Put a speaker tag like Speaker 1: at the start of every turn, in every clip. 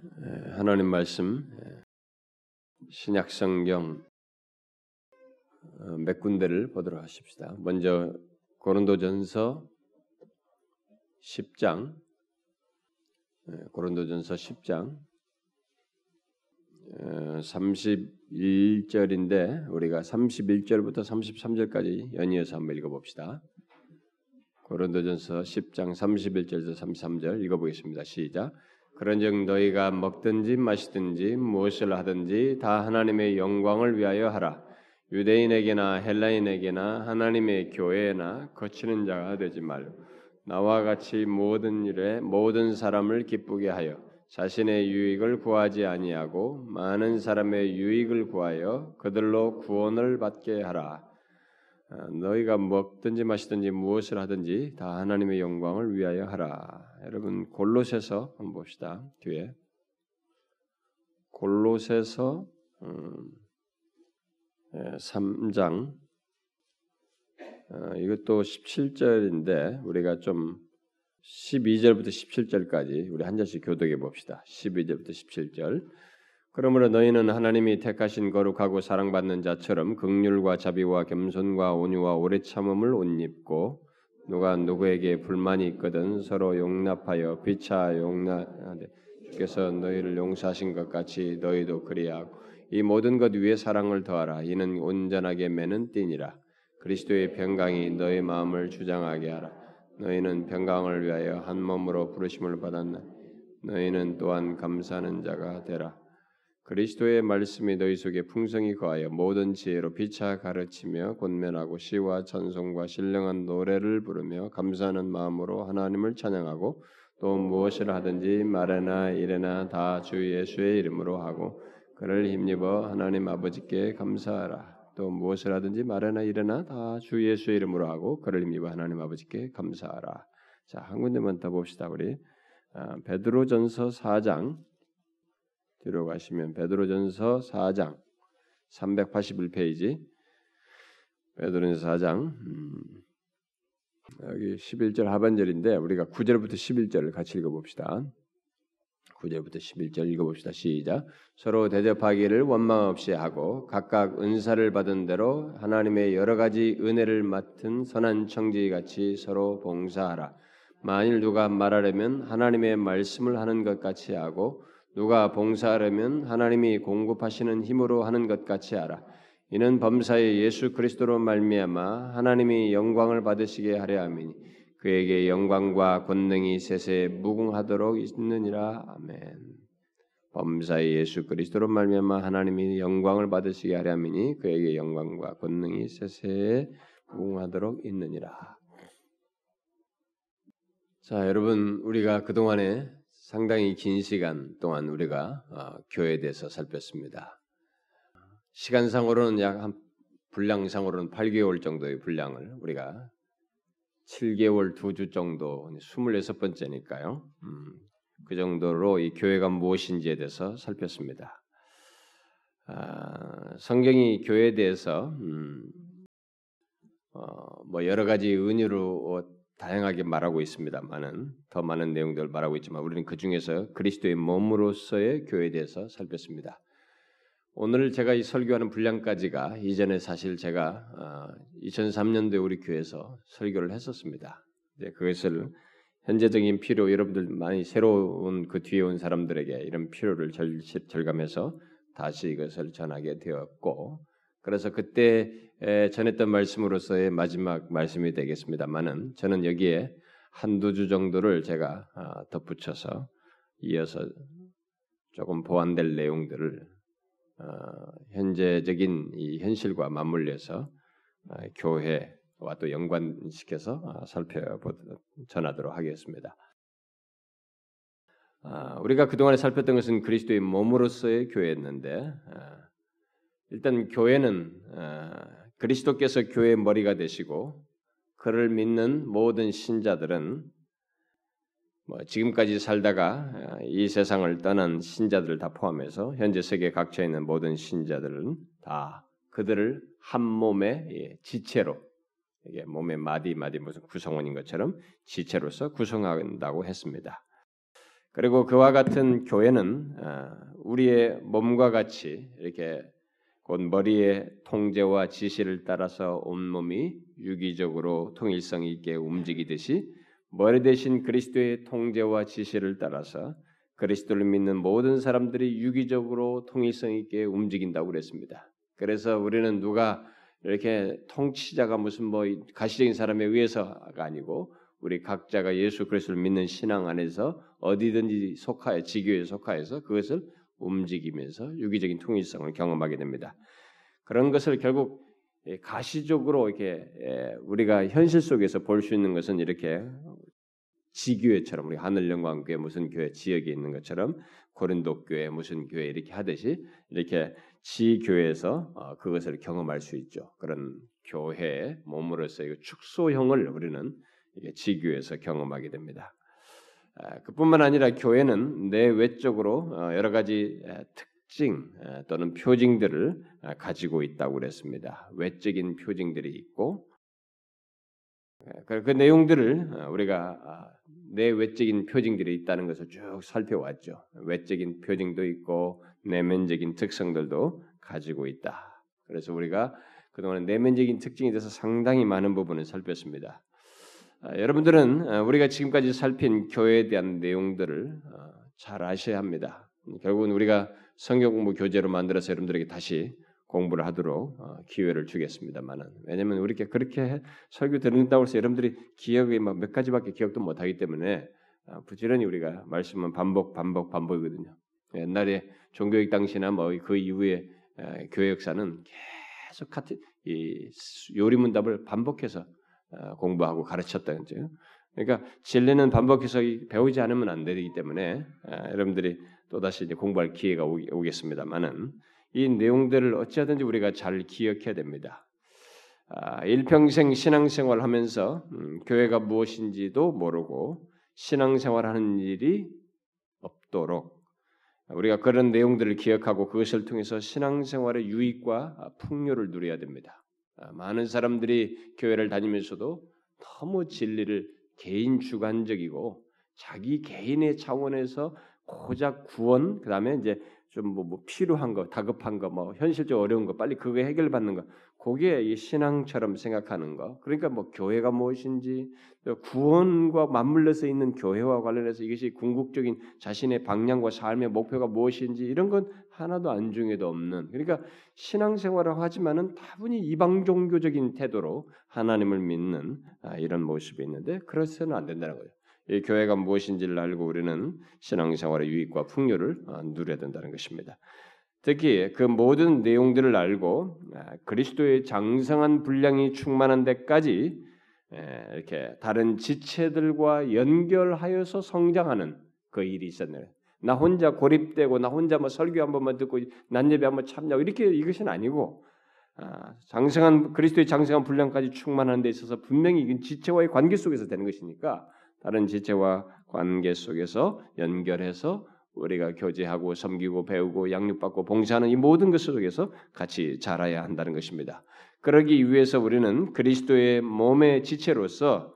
Speaker 1: 예, 하나님 말씀 예, 신약 성경 어, 몇 군데를 보도록 하십시다. 먼저 고린도전서 10장 예, 고린도전서 10장 31절인데 우리가 31절부터 33절까지 연이어서 한번 읽어봅시다. 고린도전서 10장 31절에서 33절 읽어보겠습니다. 시작. 그런즉 너희가 먹든지 마시든지 무엇을 하든지 다 하나님의 영광을 위하여 하라. 유대인에게나 헬라인에게나 하나님의 교회나 거치는 자가 되지 말고 나와 같이 모든 일에 모든 사람을 기쁘게 하여 자신의 유익을 구하지 아니하고 많은 사람의 유익을 구하여 그들로 구원을 받게 하라. 어, 너희가 먹든지 마시든지 무엇을 하든지 다 하나님의 영광을 위하여 하라. 여러분 골로새서 한번 봅시다. 뒤에 골로새서 음, 3장 어, 이것도 17절인데 우리가 좀 12절부터 17절까지 우리 한 절씩 교독해 봅시다. 12절부터 17절. 그러므로 너희는 하나님이 택하신 거룩하고 사랑받는 자처럼 극률과 자비와 겸손과 온유와 오래 참음을 옷 입고 누가 누구에게 불만이 있거든 서로 용납하여 비차 용납하되 주께서 너희를 용서하신 것 같이 너희도 그리하고 이 모든 것 위에 사랑을 더하라. 이는 온전하게 매는 띠니라. 그리스도의 평강이 너희 마음을 주장하게 하라. 너희는 평강을 위하여 한 몸으로 부르심을 받았나? 너희는 또한 감사하는 자가 되라 그리스도의 말씀이 너희 속에 풍성히 거하여 모든 지혜로 비차 가르치며 권면하고 시와 찬송과 신령한 노래를 부르며 감사하는 마음으로 하나님을 찬양하고 또 무엇을 하든지 말에나 일에나 다 주 예수의 이름으로 하고 그를 힘입어 하나님 아버지께 감사하라. 또 무엇을 하든지 말에나 일에나 다 주 예수의 이름으로 하고 그를 힘입어 하나님 아버지께 감사하라. 자, 한 군데만 더 봅시다. 우리 아, 베드로전서 4장 뒤로 가시면 베드로전서 4장 381페이지 베드로전서 4장 음, 여기 11절 하반절인데 우리가 9절부터 11절을 같이 읽어봅시다. 9절부터 11절 읽어봅시다. 시작. 서로 대접하기를 원망 없이 하고 각각 은사를 받은 대로 하나님의 여러 가지 은혜를 맡은 선한 청지 같이 서로 봉사하라. 만일 누가 말하려면 하나님의 말씀을 하는 것 같이 하고 누가 봉사하려면 하나님이 공급하시는 힘으로 하는 것 같이 하라. 이는 범사의 예수 그리스도로 말미암아 하나님이 영광을 받으시게 하려 함이니 그에게 영광과 권능이 세세 무궁하도록 있느니라. 아멘. 범사의 예수 그리스도로 말미암아 하나님이 영광을 받으시게 하려 함이니 그에게 영광과 권능이 세세 무궁하도록 있느니라. 자, 여러분 우리가 그동안에 상당히 긴 시간 동안 우리가 어, 교회에 대해서 살폈습니다. 시간상으로는 약 한 분량상으로는 8개월 정도의 분량을 우리가 7개월 2주 정도 26번째니까요. 음, 그 정도로 이 교회가 무엇인지에 대해서 살폈습니다. 아, 성경이 교회에 대해서 음, 어, 뭐 여러 가지 은유로 다양하게 말하고 있습니다만은 더 많은 내용들을 말하고 있지만 우리는 그 중에서 그리스도의 몸으로서의 교회에 대해서 살폈습니다. 오늘 제가 이 설교하는 분량까지가 이전에 사실 제가 2003년도에 어, 우리 교회에서 설교를 했었습니다. 그것을 현재적인 필요 여러분들 많이 새로운 그 뒤에 온 사람들에게 이런 필요를 절, 절감해서 다시 이것을 전하게 되었고 그래서 그때 전했던 말씀으로서의 마지막 말씀이 되겠습니다만은 저는 여기에 한두 주 정도를 제가 아, 덧붙여서 이어서 조금 보완될 내용들을 어, 현재적인 이 현실과 맞물려서 아, 교회와 또 연관시켜서 아, 살펴보 전하도록 하겠습니다. 우리가 그동안에 살폈던 것은 그리스도의 몸으로서의 교회였는데 일단 교회는 어, 그리스도께서 교회의 머리가 되시고 그를 믿는 모든 신자들은 뭐 지금까지 살다가 어, 이 세상을 떠난 신자들을 다 포함해서 현재 세계 각처에 있는 모든 신자들은 다 그들을 한 몸의 예, 지체로 이게 몸의 마디 마디 무슨 구성원인 것처럼 지체로서 구성한다고 했습니다. 그리고 그와 같은 교회는 어, 우리의 몸과 같이 이렇게 곧 머리의 통제와 지시를 따라서 온몸이 유기적으로 통일성 있게 움직이듯이 머리 대신 그리스도의 통제와 지시를 따라서 그리스도를 믿는 모든 사람들이 유기적으로 통일성 있게 움직인다고 그랬습니다. 그래서 우리는 누가 이렇게 통치자가 무슨 뭐 가시적인 사람에 의해서가 아니고 우리 각자가 예수 그리스도를 믿는 신앙 안에서 어디든지 속하여 지교에 속하여서 그것을 움직이면서 유기적인 통일성을 경험하게 됩니다. 그런 것을 결국 가시적으로 이렇게 우리가 현실 속에서 볼 수 있는 것은 이렇게 지교회처럼 우리 하늘 영광 교회 무슨 교회 지역에 있는 것처럼 고린도 교회 무슨 교회 이렇게 하듯이 이렇게 지교회에서 어, 그것을 경험할 수 있죠. 그런 교회 몸으로서 축소형을 우리는 지교회에서 경험하게 됩니다. 아, 그뿐만 아니라 교회는 내 외적으로 어, 여러 가지 특징 또는 표징들을 아, 가지고 있다고 그랬습니다. 외적인 표징들이 있고 그, 그 내용들을 어, 우리가 아, 내 외적인 표징들이 있다는 것을 쭉 살펴왔죠. 외적인 표징도 있고 내면적인 특성들도 가지고 있다. 그래서 우리가 그동안 내면적인 특징에 대해서 상당히 많은 부분을 살폈습니다. 아, 여러분들은 어, 우리가 지금까지 살핀 교회에 대한 내용들을 어, 잘 아셔야 합니다. 결국은 우리가 성경 공부 교재로 만들어서 여러분들에게 다시 공부를 하도록 어, 기회를 주겠습니다만은 왜냐하면 우리 이 그렇게 설교 들은다고 해서 여러분들이 기억이 몇 가지밖에 기억도 못하기 때문에 부지런히 우리가 말씀은 반복 반복 반복이거든요. 옛날에 종교육 당시나 뭐 그 이후에 교회 역사는 계속 같은 이 요리문답을 반복해서 어, 공부하고 가르쳤다는 거죠. 그러니까 진리는 반복해서 배우지 않으면 안 되기 때문에 어, 여러분들이 또 다시 공부할 기회가 오겠습니다만은 이 내용들을 어찌하든지 우리가 잘 기억해야 됩니다. 아, 일평생 신앙생활 하면서 음, 교회가 무엇인지도 모르고 신앙생활하는 일이 없도록 우리가 그런 내용들을 기억하고 그것을 통해서 신앙생활의 유익과 풍요를 누려야 됩니다. 아, 많은 사람들이 교회를 다니면서도 너무 진리를 개인 주관적이고 자기 개인의 차원에서 고작 구원 그다음에 이제 좀뭐 뭐 필요한 거 다급한 거 뭐 현실적 어려운 거 빨리 그거 해결받는 거 그게 이 신앙처럼 생각하는 거. 그러니까 뭐 교회가 무엇인지 구원과 맞물려서 있는 교회와 관련해서 이것이 궁극적인 자신의 방향과 삶의 목표가 무엇인지 이런 건 하나도 안중에도 없는 그러니까 신앙생활을 하지만은 다분히 이방 종교적인 태도로 하나님을 믿는 아, 이런 모습이 있는데 그래서는 안 된다는 거예요. 이 교회가 무엇인지를 알고 우리는 신앙생활의 유익과 풍요를 어, 누려야 된다는 것입니다. 특히 그 모든 내용들을 알고 아, 그리스도의 장성한 분량이 충만한 데까지 이렇게 다른 지체들과 연결하여서 성장하는 그 일이 있었네요. 나 혼자 고립되고 나 혼자 뭐 설교 한 번만 듣고 난 예배 한번 참여하고 이렇게 이것은 아니고 아, 장성한 그리스도의 장성한 분량까지 충만한 데 있어서 분명히 이건 지체와의 관계 속에서 되는 것이니까 다른 지체와 관계 속에서 연결해서 우리가 교제하고 섬기고 배우고 양육받고 봉사하는 이 모든 것 속에서 같이 자라야 한다는 것입니다. 그러기 위해서 우리는 그리스도의 몸의 지체로서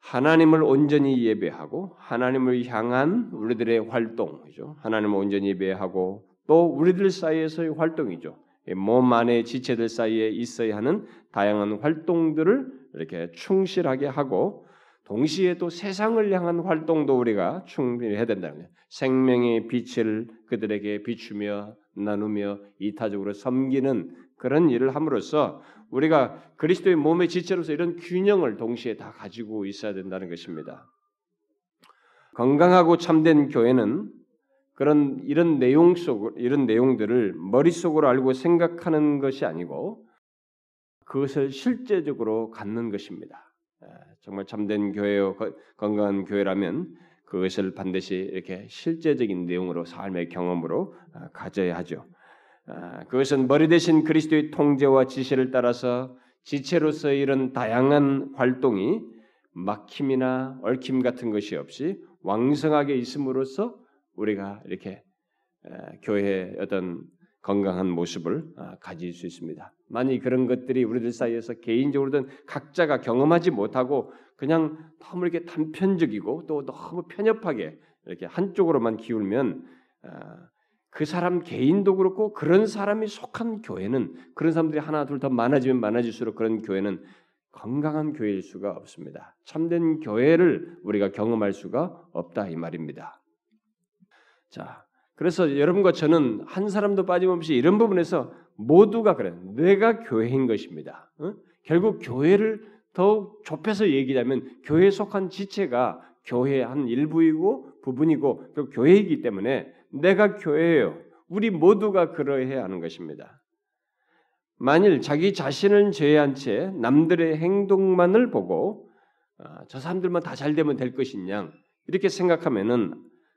Speaker 1: 하나님을 온전히 예배하고 하나님을 향한 우리들의 활동이죠. 하나님을 온전히 예배하고 또 우리들 사이에서의 활동이죠. 몸 안의 지체들 사이에 있어야 하는 다양한 활동들을 이렇게 충실하게 하고 동시에 또 세상을 향한 활동도 우리가 충분히 해야 된다는 거예요. 생명의 빛을 그들에게 비추며 나누며 이타적으로 섬기는 그런 일을 함으로써 우리가 그리스도의 몸의 지체로서 이런 균형을 동시에 다 가지고 있어야 된다는 것입니다. 건강하고 참된 교회는 그런 이런 내용 속 이런 내용들을 머릿속으로 알고 생각하는 것이 아니고 그것을 실제적으로 갖는 것입니다. 정말 참된 교회요 건강한 교회라면 그것을 반드시 이렇게 실제적인 내용으로 삶의 경험으로 아, 가져야 하죠. 아, 그것은 머리 대신 그리스도의 통제와 지시를 따라서 지체로서 이런 다양한 활동이 막힘이나 얽힘 같은 것이 없이 왕성하게 있음으로써 우리가 이렇게 교회의 어떤 건강한 모습을 아, 가질 수 있습니다. 만약 그런 것들이 우리들 사이에서 개인적으로든 각자가 경험하지 못하고 그냥 너무 이렇게 단편적이고 또 너무 편협하게 이렇게 한쪽으로만 기울면 아, 그 사람 개인도 그렇고 그런 사람이 속한 교회는 그런 사람들이 하나 둘 더 많아지면 많아질수록 그런 교회는 건강한 교회일 수가 없습니다. 참된 교회를 우리가 경험할 수가 없다 이 말입니다. 자, 그래서 여러분과 저는 한 사람도 빠짐없이 이런 부분에서 모두가 그래. 내가 교회인 것입니다. 어? 결국 교회를 더 좁혀서 얘기하면 교회에 속한 지체가 교회의 한 일부이고 부분이고 또 교회이기 때문에 내가 교회예요. 우리 모두가 그러해야 하는 것입니다. 만일 자기 자신을 제외한 채 남들의 행동만을 보고 아, 저 사람들만 다 잘 되면 될 것이냐 이렇게 생각하면은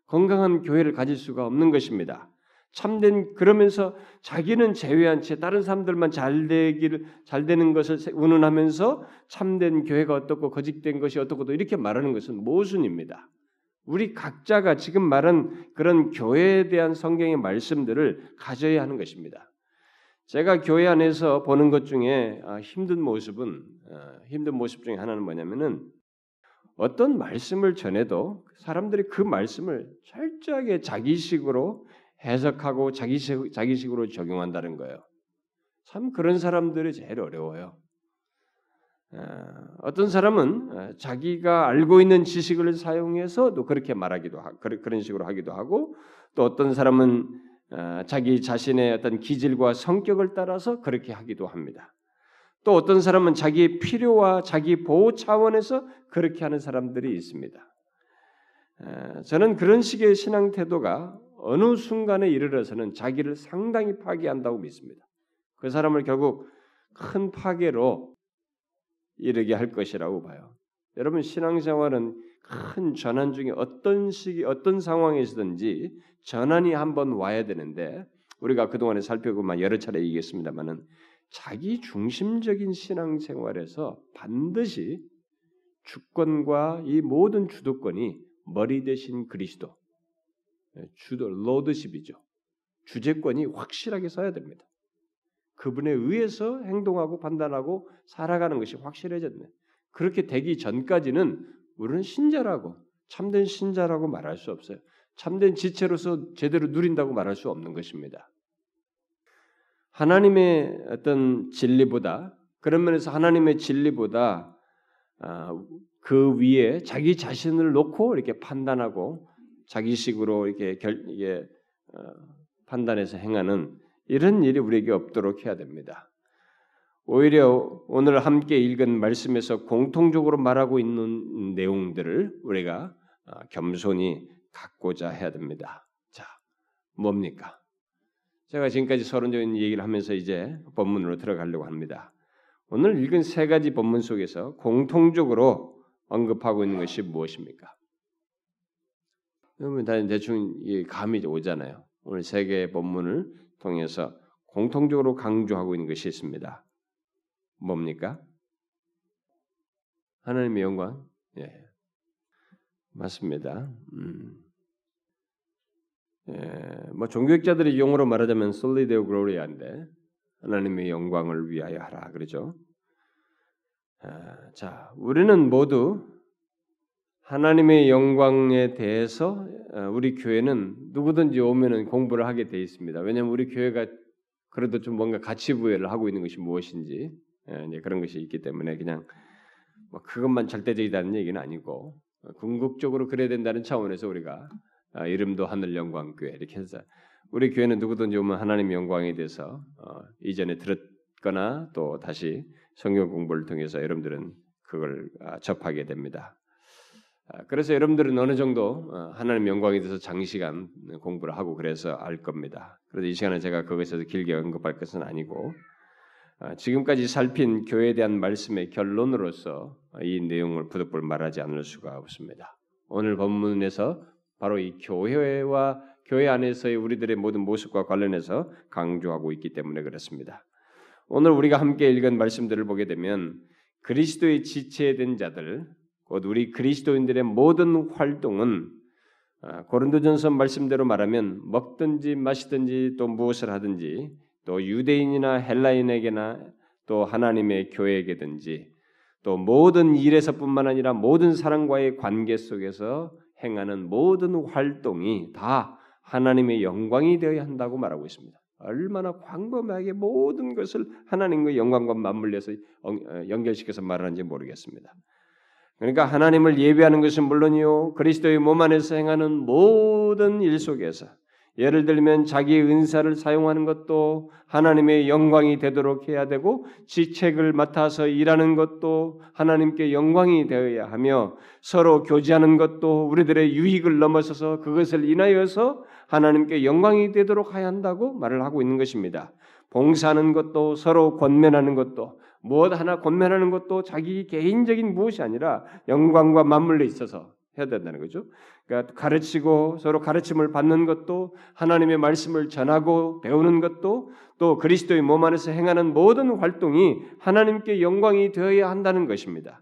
Speaker 1: 건강한 교회를 가질 수가 없는 것입니다. 참된 그러면서 자기는 제외한 채 다른 사람들만 잘 되기를 잘 되는 것을 운운하면서 참된 교회가 어떻고 거짓된 것이 어떻고 또 이렇게 말하는 것은 모순입니다. 우리 각자가 지금 말한 그런 교회에 대한 성경의 말씀들을 가져야 하는 것입니다. 제가 교회 안에서 보는 것 중에 아, 힘든 모습은 아, 힘든 모습 중에 하나는 뭐냐면은 어떤 말씀을 전해도 사람들이 그 말씀을 철저하게 자기식으로 해석하고 자기식, 자기식으로 적용한다는 거예요. 참 그런 사람들이 제일 어려워요. 어떤 사람은 자기가 알고 있는 지식을 사용해서 또 그렇게 말하기도 하고 그런 식으로 하기도 하고 또 어떤 사람은 자기 자신의 어떤 기질과 성격을 따라서 그렇게 하기도 합니다. 또 어떤 사람은 자기의 필요와 자기 보호 차원에서 그렇게 하는 사람들이 있습니다. 저는 그런 식의 신앙 태도가 어느 순간에 이르러서는 자기를 상당히 파괴한다고 믿습니다. 그 사람을 결국 큰 파괴로 이르게 할 것이라고 봐요. 여러분 신앙생활은 큰 전환 중에 어떤 시기 어떤 상황에서든지 전환이 한번 와야 되는데 우리가 그동안에 살펴보면 여러 차례 얘기했습니다만은 자기 중심적인 신앙생활에서 반드시 주권과 이 모든 주도권이 머리 대신 그리스도 예, 주도 로드십이죠. 주재권이 확실하게 서야 됩니다. 그분에 의해서 행동하고 판단하고 살아가는 것이 확실해졌네. 그렇게 되기 전까지는 우리는 신자라고 참된 신자라고 말할 수 없어요. 참된 지체로서 제대로 누린다고 말할 수 없는 것입니다. 하나님의 어떤 진리보다 그런 면에서 하나님의 진리보다 아, 그 위에 자기 자신을 놓고 이렇게 판단하고 자기식으로 이렇게 결, 이게 어, 판단해서 행하는 이런 일이 우리에게 없도록 해야 됩니다. 오히려 오늘 함께 읽은 말씀에서 공통적으로 말하고 있는 내용들을 우리가 어, 겸손히 갖고자 해야 됩니다. 자, 뭡니까? 제가 지금까지 서론적인 얘기를 하면서 이제 본문으로 들어가려고 합니다. 오늘 읽은 세 가지 본문 속에서 공통적으로 언급하고 있는 것이 무엇입니까? 여러분 다 대충 감이 오잖아요. 오늘 세 개의 본문을 통해서 공통적으로 강조하고 있는 것이 있습니다. 뭡니까? 하나님의 영광. 예. 맞습니다. 음. 예, 뭐 종교학자들의 용어로 말하자면 솔리데오 글로리아인데 하나님의 영광을 위하여 하라 그러죠. 아, 자, 우리는 모두 하나님의 영광에 대해서 어, 우리 교회는 누구든지 오면은 공부를 하게 돼 있습니다. 왜냐하면 우리 교회가 그래도 좀 뭔가 가치 부여를 하고 있는 것이 무엇인지 예, 이제 그런 것이 있기 때문에 그냥 뭐 그것만 절대적이다는 얘기는 아니고 어, 궁극적으로 그래야 된다는 차원에서 우리가 아, 이름도 하늘 영광 교회 이렇게 해서 우리 교회는 누구든지 오면 하나님 영광에 대해서 어, 이전에 들었거나 또 다시 성경 공부를 통해서 여러분들은 그걸 아, 접하게 됩니다. 아, 그래서 여러분들은 어느 정도 어, 하나님 영광에 대해서 장시간 공부를 하고 그래서 알 겁니다. 그래서 이 시간에 제가 그것에 서 길게 언급할 것은 아니고 아, 지금까지 살핀 교회에 대한 말씀의 결론으로서 이 내용을 부득불 말하지 않을 수가 없습니다. 오늘 본문에서 바로 이 교회와 교회 안에서의 우리들의 모든 모습과 관련해서 강조하고 있기 때문에 그렇습니다. 오늘 우리가 함께 읽은 말씀들을 보게 되면 그리스도의 지체된 자들, 곧 우리 그리스도인들의 모든 활동은 아, 고린도전서 말씀대로 말하면 먹든지 마시든지 또 무엇을 하든지 또 유대인이나 헬라인에게나 또 하나님의 교회에게든지 또 모든 일에서뿐만 아니라 모든 사람과의 관계 속에서 행하는 모든 활동이 다 하나님의 영광이 되어야 한다고 말하고 있습니다. 얼마나 광범하게 모든 것을 하나님의 영광과 맞물려서 어, 연결시켜서 말하는지 모르겠습니다. 그러니까 하나님을 예배하는 것은 물론이요 그리스도의 몸 안에서 행하는 모든 일 속에서 예를 들면 자기의 은사를 사용하는 것도 하나님의 영광이 되도록 해야 되고 직책을 맡아서 일하는 것도 하나님께 영광이 되어야 하며 서로 교제하는 것도 우리들의 유익을 넘어서서 그것을 인하여서 하나님께 영광이 되도록 해야 한다고 말을 하고 있는 것입니다. 봉사하는 것도 서로 권면하는 것도 무엇 하나 권면하는 것도 자기 개인적인 무엇이 아니라 영광과 맞물려 있어서 해야 된다는 거죠. 그러니까 가르치고 서로 가르침을 받는 것도 하나님의 말씀을 전하고 배우는 것도 또 그리스도의 몸 안에서 행하는 모든 활동이 하나님께 영광이 되어야 한다는 것입니다.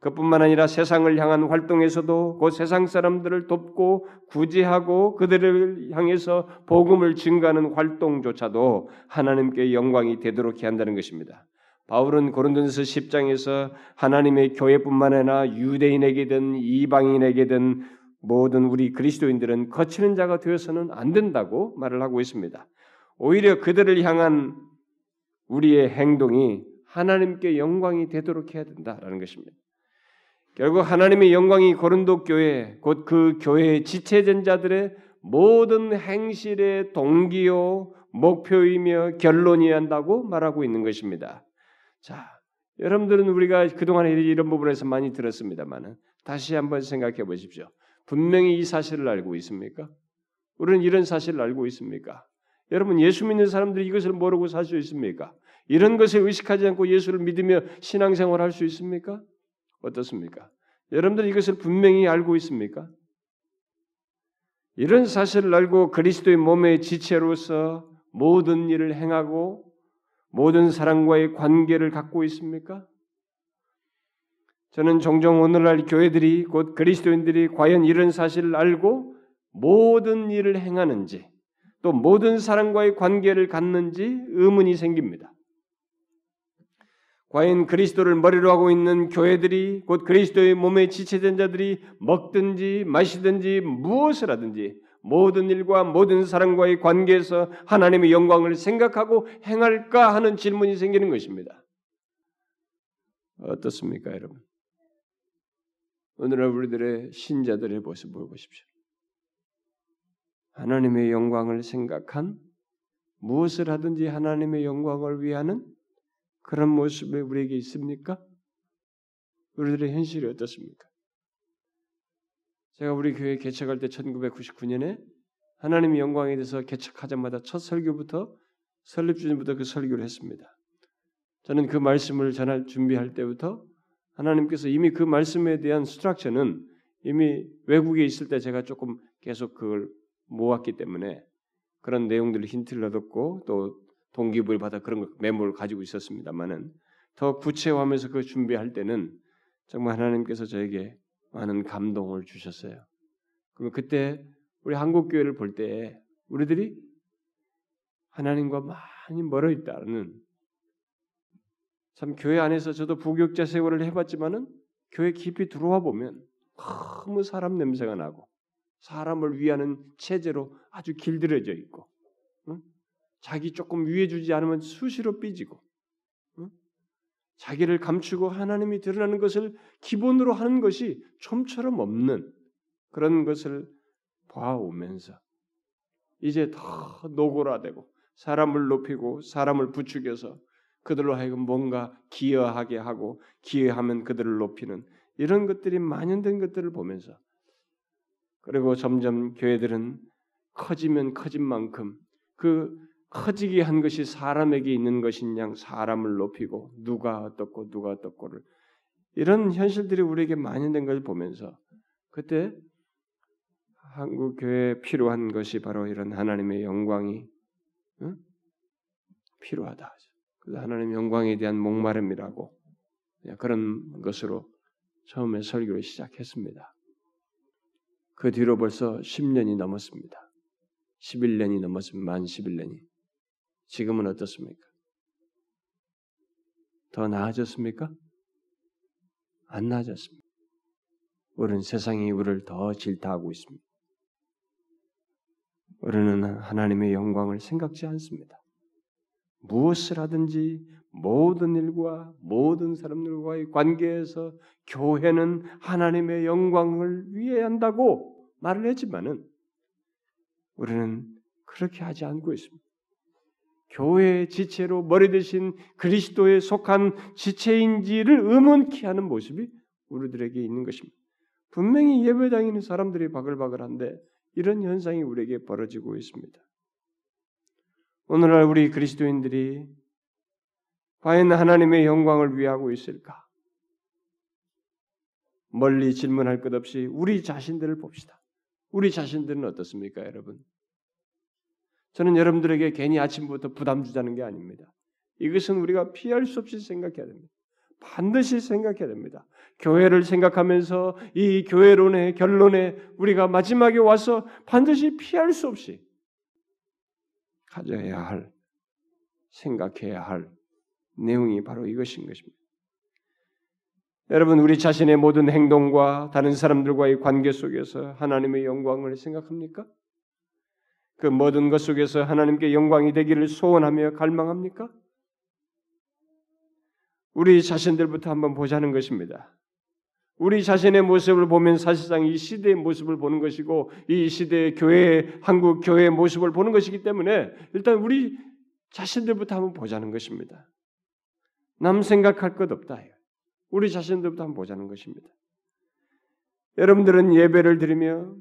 Speaker 1: 그뿐만 아니라 세상을 향한 활동에서도 그 세상 사람들을 돕고 구제하고 그들을 향해서 복음을 증가하는 활동조차도 하나님께 영광이 되도록 해야 한다는 것입니다. 바울은 고린도전서 10장에서 하나님의 교회뿐만 아니라 유대인에게든 이방인에게든 모든 우리 그리스도인들은 거치는 자가 되어서는 안 된다고 말을 하고 있습니다. 오히려 그들을 향한 우리의 행동이 하나님께 영광이 되도록 해야 된다라는 것입니다. 결국 하나님의 영광이 고린도 교회 곧 그 교회의 지체된 자들의 모든 행실의 동기요 목표이며 결론이어야 한다고 말하고 있는 것입니다. 자, 여러분들은 우리가 그동안에 이런 부분에서 많이 들었습니다만은 다시 한번 생각해 보십시오. 분명히 이 사실을 알고 있습니까? 우리는 이런 사실을 알고 있습니까? 여러분 예수 믿는 사람들이 이것을 모르고 살 수 있습니까? 이런 것을 의식하지 않고 예수를 믿으며 신앙생활 할수 있습니까? 어떻습니까? 여러분들 이것을 분명히 알고 있습니까? 이런 사실을 알고 그리스도의 몸의 지체로서 모든 일을 행하고 모든 사람과의 관계를 갖고 있습니까? 저는 종종 오늘날 교회들이 곧 그리스도인들이 과연 이런 사실을 알고 모든 일을 행하는지 또 모든 사람과의 관계를 갖는지 의문이 생깁니다. 과연 그리스도를 머리로 하고 있는 교회들이 곧 그리스도의 몸에 지체된 자들이 먹든지 마시든지 무엇을 하든지 모든 일과 모든 사람과의 관계에서 하나님의 영광을 생각하고 행할까 하는 질문이 생기는 것입니다. 어떻습니까, 여러분? 오늘날 우리들의 신자들의 모습을 보십시오. 하나님의 영광을 생각한 무엇을 하든지 하나님의 영광을 위하는 그런 모습이 우리에게 있습니까? 우리들의 현실이 어떻습니까? 제가 우리 교회 개척할 때 1999년에 하나님의 영광에 대해서 개척하자마자 첫 설교부터 설립 주전부터 그 설교를 했습니다. 저는 그 말씀을 전할 준비할 때부터 하나님께서 이미 그 말씀에 대한 스트럭처는 이미 외국에 있을 때 제가 조금 계속 그걸 모았기 때문에 그런 내용들을 힌트를 얻었고 또 동기부여를 받아 그런 메모를 가지고 있었습니다만은 더 구체화하면서 그 준비할 때는 정말 하나님께서 저에게 많은 감동을 주셨어요. 그럼 그때 우리 한국 교회를 볼 때 우리들이 하나님과 많이 멀어 있다는 참 교회 안에서 저도 부교육자 세월을 해봤지만은 교회 깊이 들어와 보면 너무 사람 냄새가 나고 사람을 위하는 체제로 아주 길들여져 있고 응? 자기 조금 위해 주지 않으면 수시로 삐지고 자기를 감추고 하나님이 드러나는 것을 기본으로 하는 것이 좀처럼 없는 그런 것을 봐오면서 이제 더 노골화되고 사람을 높이고 사람을 부추겨서 그들로 하여금 뭔가 기여하게 하고 기여하면 그들을 높이는 이런 것들이 만연된 것들을 보면서 그리고 점점 교회들은 커지면 커진 만큼 그 커지게 한 것이 사람에게 있는 것인 양 사람을 높이고 누가 어떻고 누가 어떻고를 이런 현실들이 우리에게 만연된 것을 보면서 그때 한국 교회에 필요한 것이 바로 이런 하나님의 영광이 응? 필요하다. 그래서 하나님 영광에 대한 목마름이라고 그런 것으로 처음에 설교를 시작했습니다. 그 뒤로 벌써 10년이 넘었습니다. 11년이 넘었습니다. 만 11년이. 지금은 어떻습니까? 더 나아졌습니까? 안 나아졌습니다. 우리는 세상이 우리를 더 질타하고 있습니다. 우리는 하나님의 영광을 생각지 않습니다. 무엇을 하든지 모든 일과 모든 사람들과의 관계에서 교회는 하나님의 영광을 위해 한다고 말을 했지만은 우리는 그렇게 하지 않고 있습니다. 교회의 지체로 머리 대신 그리스도에 속한 지체인지를 의문케 하는 모습이 우리들에게 있는 것입니다. 분명히 예배당에 있는 사람들이 바글바글한데 이런 현상이 우리에게 벌어지고 있습니다. 오늘날 우리 그리스도인들이 과연 하나님의 영광을 위하고 있을까? 멀리 질문할 것 없이 우리 자신들을 봅시다. 우리 자신들은 어떻습니까, 여러분? 저는 여러분들에게 괜히 아침부터 부담 주자는 게 아닙니다. 이것은 우리가 피할 수 없이 생각해야 됩니다. 반드시 생각해야 됩니다. 교회를 생각하면서 이 교회론의 결론에 우리가 마지막에 와서 반드시 피할 수 없이 가져야 할, 생각해야 할 내용이 바로 이것인 것입니다. 여러분, 우리 자신의 모든 행동과 다른 사람들과의 관계 속에서 하나님의 영광을 생각합니까? 그 모든 것 속에서 하나님께 영광이 되기를 소원하며 갈망합니까? 우리 자신들부터 한번 보자는 것입니다. 우리 자신의 모습을 보면 사실상 이 시대의 모습을 보는 것이고 이 시대의 교회 한국 교회의 모습을 보는 것이기 때문에 일단 우리 자신들부터 한번 보자는 것입니다. 남 생각할 것 없다. 우리 자신들부터 한번 보자는 것입니다. 여러분들은 예배를 드리며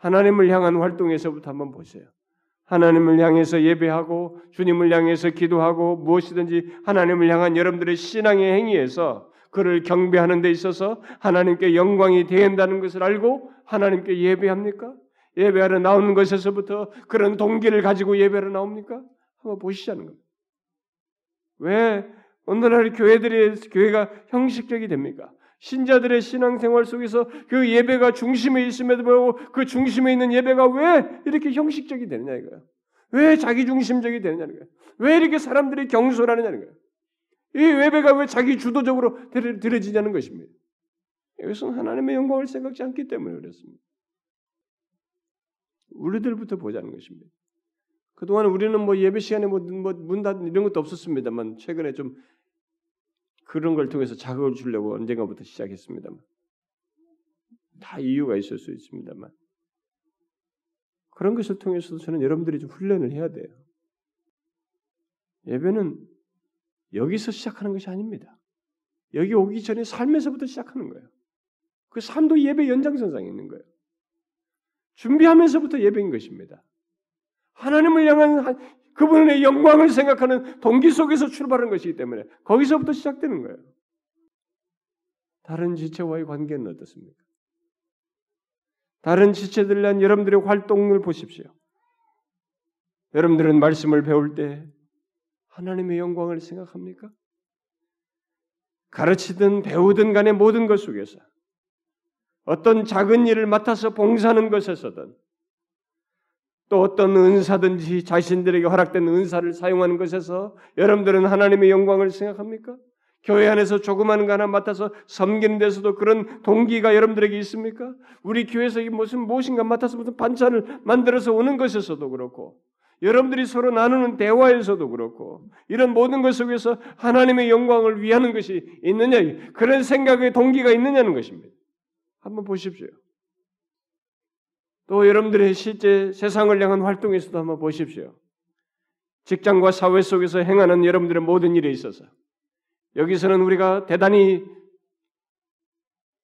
Speaker 1: 하나님을 향한 활동에서부터 한번 보세요. 하나님을 향해서 예배하고 주님을 향해서 기도하고 무엇이든지 하나님을 향한 여러분들의 신앙의 행위에서 그를 경배하는 데 있어서 하나님께 영광이 된다는 것을 알고 하나님께 예배합니까? 예배하러 나오는 것에서부터 그런 동기를 가지고 예배하러 나옵니까? 한번 보시자는 겁니다. 왜 오늘날 교회들의 교회가 형식적이 됩니까? 신자들의 신앙생활 속에서 그 예배가 중심에 있음에도 불구하고 그 중심에 있는 예배가 왜 이렇게 형식적이 되느냐 이거야. 왜 자기 중심적이 되느냐는 거야. 왜 이렇게 사람들이 경솔하느냐는 거야. 이 예배가 왜 자기 주도적으로 드려지냐는 것입니다. 이것은 하나님의 영광을 생각지 않기 때문에 그렇습니다. 우리들부터 보자는 것입니다. 그동안 우리는 뭐 예배 시간에 뭐, 뭐문 닫는 이런 것도 없었습니다만 최근에 좀 그런 걸 통해서 자극을 주려고 언젠가부터 시작했습니다만 다 이유가 있을 수 있습니다만 그런 것을 통해서도 저는 여러분들이 좀 훈련을 해야 돼요. 예배는 여기서 시작하는 것이 아닙니다. 여기 오기 전에 삶에서부터 시작하는 거예요. 그 삶도 예배 연장선상에 있는 거예요. 준비하면서부터 예배인 것입니다. 하나님을 향한 그분의 영광을 생각하는 동기 속에서 출발하는 것이기 때문에 거기서부터 시작되는 거예요. 다른 지체와의 관계는 어떻습니까? 다른 지체들에 대한 여러분들의 활동을 보십시오. 여러분들은 말씀을 배울 때 하나님의 영광을 생각합니까? 가르치든 배우든 간의 모든 것 속에서 어떤 작은 일을 맡아서 봉사하는 것에서든 또 어떤 은사든지 자신들에게 허락된 은사를 사용하는 것에서 여러분들은 하나님의 영광을 생각합니까? 교회 안에서 조그마한 거 하나 맡아서 섬기는 데서도 그런 동기가 여러분들에게 있습니까? 우리 교회에서 무슨 무엇인가 맡아서 무슨 반찬을 만들어서 오는 것에서도 그렇고 여러분들이 서로 나누는 대화에서도 그렇고 이런 모든 것 속에서 하나님의 영광을 위하는 것이 있느냐 그런 생각의 동기가 있느냐는 것입니다. 한번 보십시오. 또 여러분들의 실제 세상을 향한 활동에서도 한번 보십시오. 직장과 사회 속에서 행하는 여러분들의 모든 일에 있어서 여기서는 우리가 대단히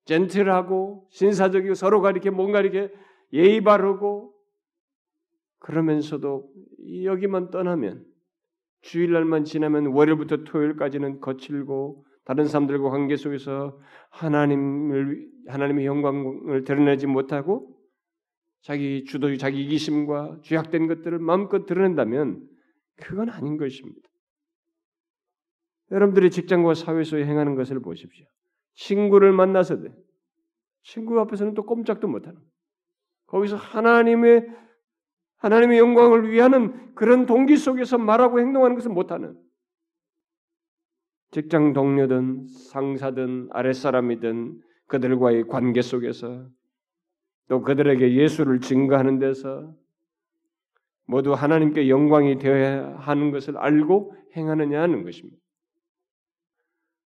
Speaker 1: 젠틀하고 신사적이고 서로가 이렇게 뭔가 이렇게 예의 바르고 그러면서도 여기만 떠나면 주일날만 지나면 월요일부터 토요일까지는 거칠고 다른 사람들과 관계 속에서 하나님을 하나님의 영광을 드러내지 못하고 자기 주도, 자기 이기심과 죄악된 것들을 마음껏 드러낸다면 그건 아닌 것입니다. 여러분들이 직장과 사회에서 행하는 것을 보십시오. 친구를 만나서도 친구 앞에서는 또 꼼짝도 못하는 거기서 하나님의 하나님의 영광을 위하는 그런 동기 속에서 말하고 행동하는 것을 못하는 직장 동료든 상사든 아랫사람이든 그들과의 관계 속에서 또 그들에게 예수를 증거하는 데서 모두 하나님께 영광이 되어야 하는 것을 알고 행하느냐는 것입니다.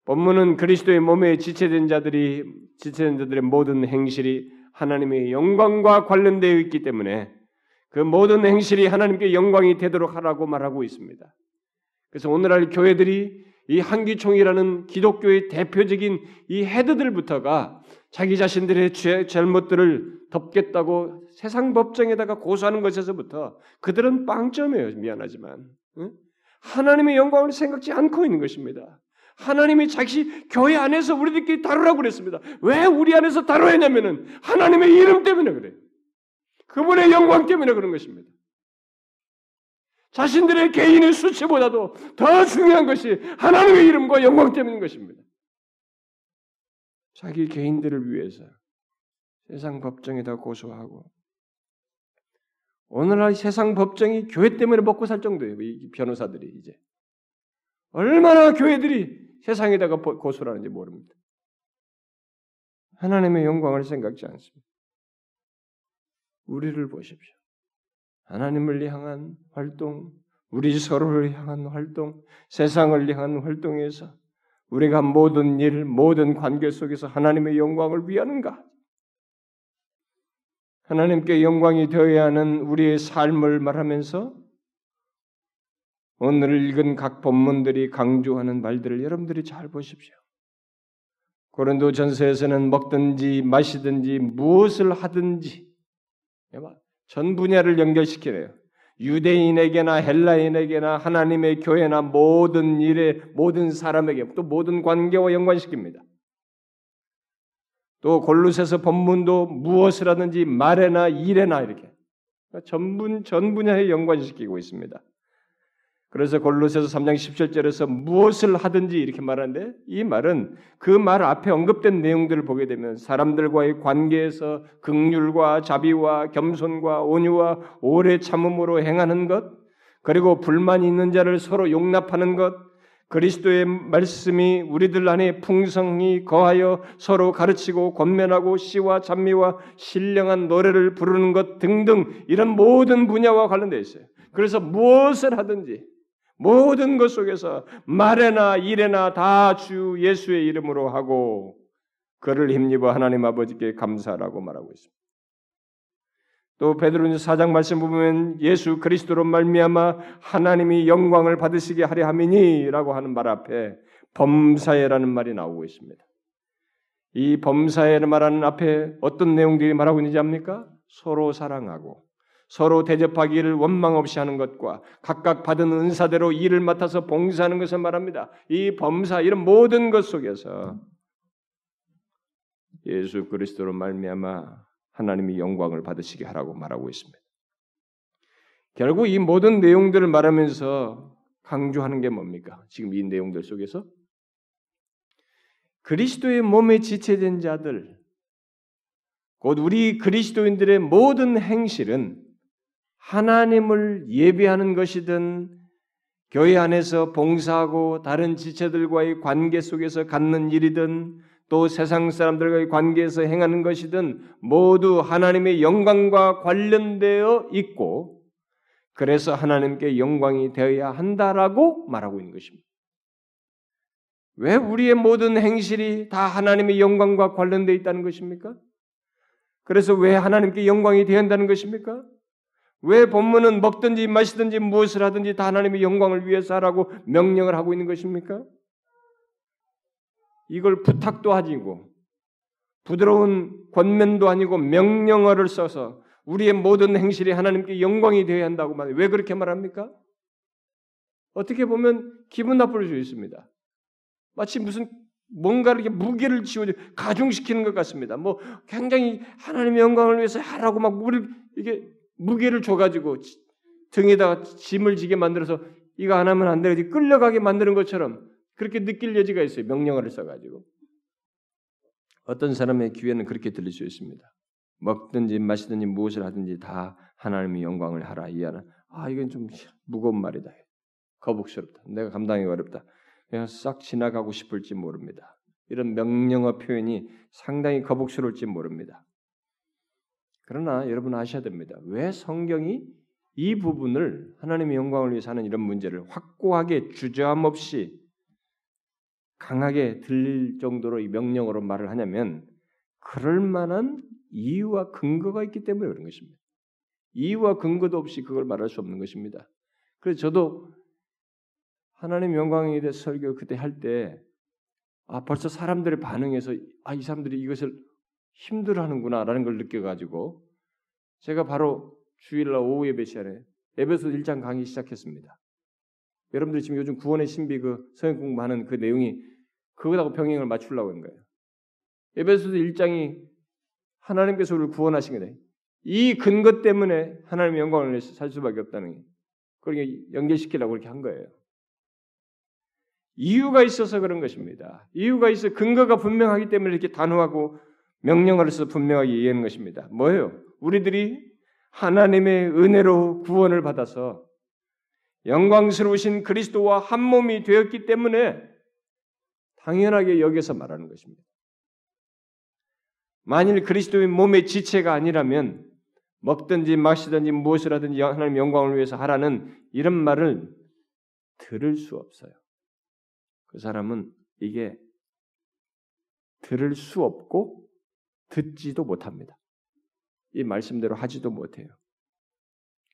Speaker 1: 본문은 그리스도의 몸에 지체된 자들이 지체된 자들의 모든 행실이 하나님의 영광과 관련되어 있기 때문에 그 모든 행실이 하나님께 영광이 되도록 하라고 말하고 있습니다. 그래서 오늘날 교회들이 이 한기총이라는 기독교의 대표적인 이 헤드들부터가 자기 자신들의 죄, 잘못들을 덮겠다고 세상 법정에다가 고소하는 것에서부터 그들은 빵점이에요. 미안하지만 응? 하나님의 영광을 생각지 않고 있는 것입니다. 하나님이 자기 교회 안에서 우리들끼리 다루라고 그랬습니다. 왜 우리 안에서 다뤄야 하냐면은 하나님의 이름 때문에 그래요. 그분의 영광 때문에 그런 것입니다. 자신들의 개인의 수치보다도 더 중요한 것이 하나님의 이름과 영광 때문인 것입니다. 자기 개인들을 위해서 세상 법정에다 고소하고 오늘날 세상 법정이 교회 때문에 먹고 살 정도예요. 이 변호사들이 이제 얼마나 교회들이 세상에다가 고소를 하는지 모릅니다. 하나님의 영광을 생각지 않습니다. 우리를 보십시오. 하나님을 향한 활동, 우리 서로를 향한 활동, 세상을 향한 활동에서 우리가 모든 일, 모든 관계 속에서 하나님의 영광을 위하는가? 하나님께 영광이 되어야 하는 우리의 삶을 말하면서 오늘 읽은 각 본문들이 강조하는 말들을 여러분들이 잘 보십시오. 고린도 전서에서는 먹든지 마시든지 무엇을 하든지 전 분야를 연결시키네요. 유대인에게나 헬라인에게나 하나님의 교회나 모든 일에 모든 사람에게 또 모든 관계와 연관시킵니다. 또 골로새서 본문도 무엇을 하든지 말에나 일에나 이렇게 전분 전 분야에 연관시키고 있습니다. 그래서 골로새서 3장 17절에서 무엇을 하든지 이렇게 말하는데 이 말은 그 말 앞에 언급된 내용들을 보게 되면 사람들과의 관계에서 극률과 자비와 겸손과 온유와 오래 참음으로 행하는 것 그리고 불만 있는 자를 서로 용납하는 것 그리스도의 말씀이 우리들 안에 풍성히 거하여 서로 가르치고 권면하고 시와 찬미와 신령한 노래를 부르는 것 등등 이런 모든 분야와 관련되어 있어요. 그래서 무엇을 하든지 모든 것 속에서 말에나 일에나 다 주 예수의 이름으로 하고 그를 힘입어 하나님 아버지께 감사라고 말하고 있습니다. 또 베드로전서 4장 말씀 보면 예수 그리스도로 말미암아 하나님이 영광을 받으시게 하려 함이니라고 하는 말 앞에 범사에라는 말이 나오고 있습니다. 이 범사에를 말하는 앞에 어떤 내용들이 말하고 있는지 압니까? 서로 사랑하고 서로 대접하기를 원망 없이 하는 것과 각각 받은 은사대로 일을 맡아서 봉사하는 것을 말합니다. 이 범사 이런 모든 것 속에서 예수 그리스도로 말미암아 하나님이 영광을 받으시게 하라고 말하고 있습니다. 결국 이 모든 내용들을 말하면서 강조하는 게 뭡니까? 지금 이 내용들 속에서 그리스도의 몸에 지체된 자들, 곧 우리 그리스도인들의 모든 행실은 하나님을 예배하는 것이든 교회 안에서 봉사하고 다른 지체들과의 관계 속에서 갖는 일이든 또 세상 사람들과의 관계에서 행하는 것이든 모두 하나님의 영광과 관련되어 있고 그래서 하나님께 영광이 되어야 한다라고 말하고 있는 것입니다. 왜 우리의 모든 행실이 다 하나님의 영광과 관련되어 있다는 것입니까? 그래서 왜 하나님께 영광이 되어야 한다는 것입니까? 왜 본문은 먹든지 마시든지 무엇을 하든지 다 하나님의 영광을 위해서 하라고 명령을 하고 있는 것입니까? 이걸 부탁도 아니고 부드러운 권면도 아니고 명령어를 써서 우리의 모든 행실이 하나님께 영광이 되어야 한다고 말해요. 왜 그렇게 말합니까? 어떻게 보면 기분 나쁠 수 있습니다. 마치 무슨 뭔가 이렇게 무게를 지워 가중시키는 것 같습니다. 뭐 굉장히 하나님의 영광을 위해서 하라고 막 우리 이게 무게를 줘가지고 등에다가 짐을 지게 만들어서 이거 안 하면 안 되지 끌려가게 만드는 것처럼 그렇게 느낄 여지가 있어요. 명령어를 써가지고 어떤 사람의 귀에는 그렇게 들릴 수 있습니다. 먹든지 마시든지 무엇을 하든지 다 하나님의 영광을 하라 이하는 아 이건 좀 무거운 말이다. 거북스럽다. 내가 감당하기 어렵다. 그냥 싹 지나가고 싶을지 모릅니다. 이런 명령어 표현이 상당히 거북스러울지 모릅니다. 그러나 여러분 아셔야 됩니다. 왜 성경이 이 부분을 하나님의 영광을 위해서 하는 이런 문제를 확고하게 주저함 없이 강하게 들릴 정도로 이 명령어로 말을 하냐면 그럴 만한 이유와 근거가 있기 때문에 그런 것입니다. 이유와 근거도 없이 그걸 말할 수 없는 것입니다. 그래서 저도 하나님 영광에 대해서 설교 그때 할 때, 아, 벌써 사람들의 반응에서, 아, 이 사람들이 이것을 힘들어하는구나라는 걸 느껴가지고, 제가 바로 주일날 오후 예배 시간에 에베소 1장 강의 시작했습니다. 여러분들이 지금 요즘 구원의 신비 그 성경 공부하는 그 내용이 그거하고 병행을 맞추려고 하는 거예요. 에베소서 1장이 하나님께서 우리를 구원하신 거다. 이 근거 때문에 하나님의 영광을 살 수밖에 없다는 게 그렇게 연결시키려고 그렇게 한 거예요. 이유가 있어서 그런 것입니다. 이유가 있어 근거가 분명하기 때문에 이렇게 단호하고 명령으로서 분명하게 이해하는 것입니다. 뭐예요? 우리들이 하나님의 은혜로 구원을 받아서 영광스러우신 그리스도와 한 몸이 되었기 때문에 당연하게 여기서 말하는 것입니다. 만일 그리스도의 몸의 지체가 아니라면 먹든지 마시든지 무엇을 하든지 하나님 영광을 위해서 하라는 이런 말을 들을 수 없어요. 그 사람은 이게 들을 수 없고 듣지도 못합니다. 이 말씀대로 하지도 못해요.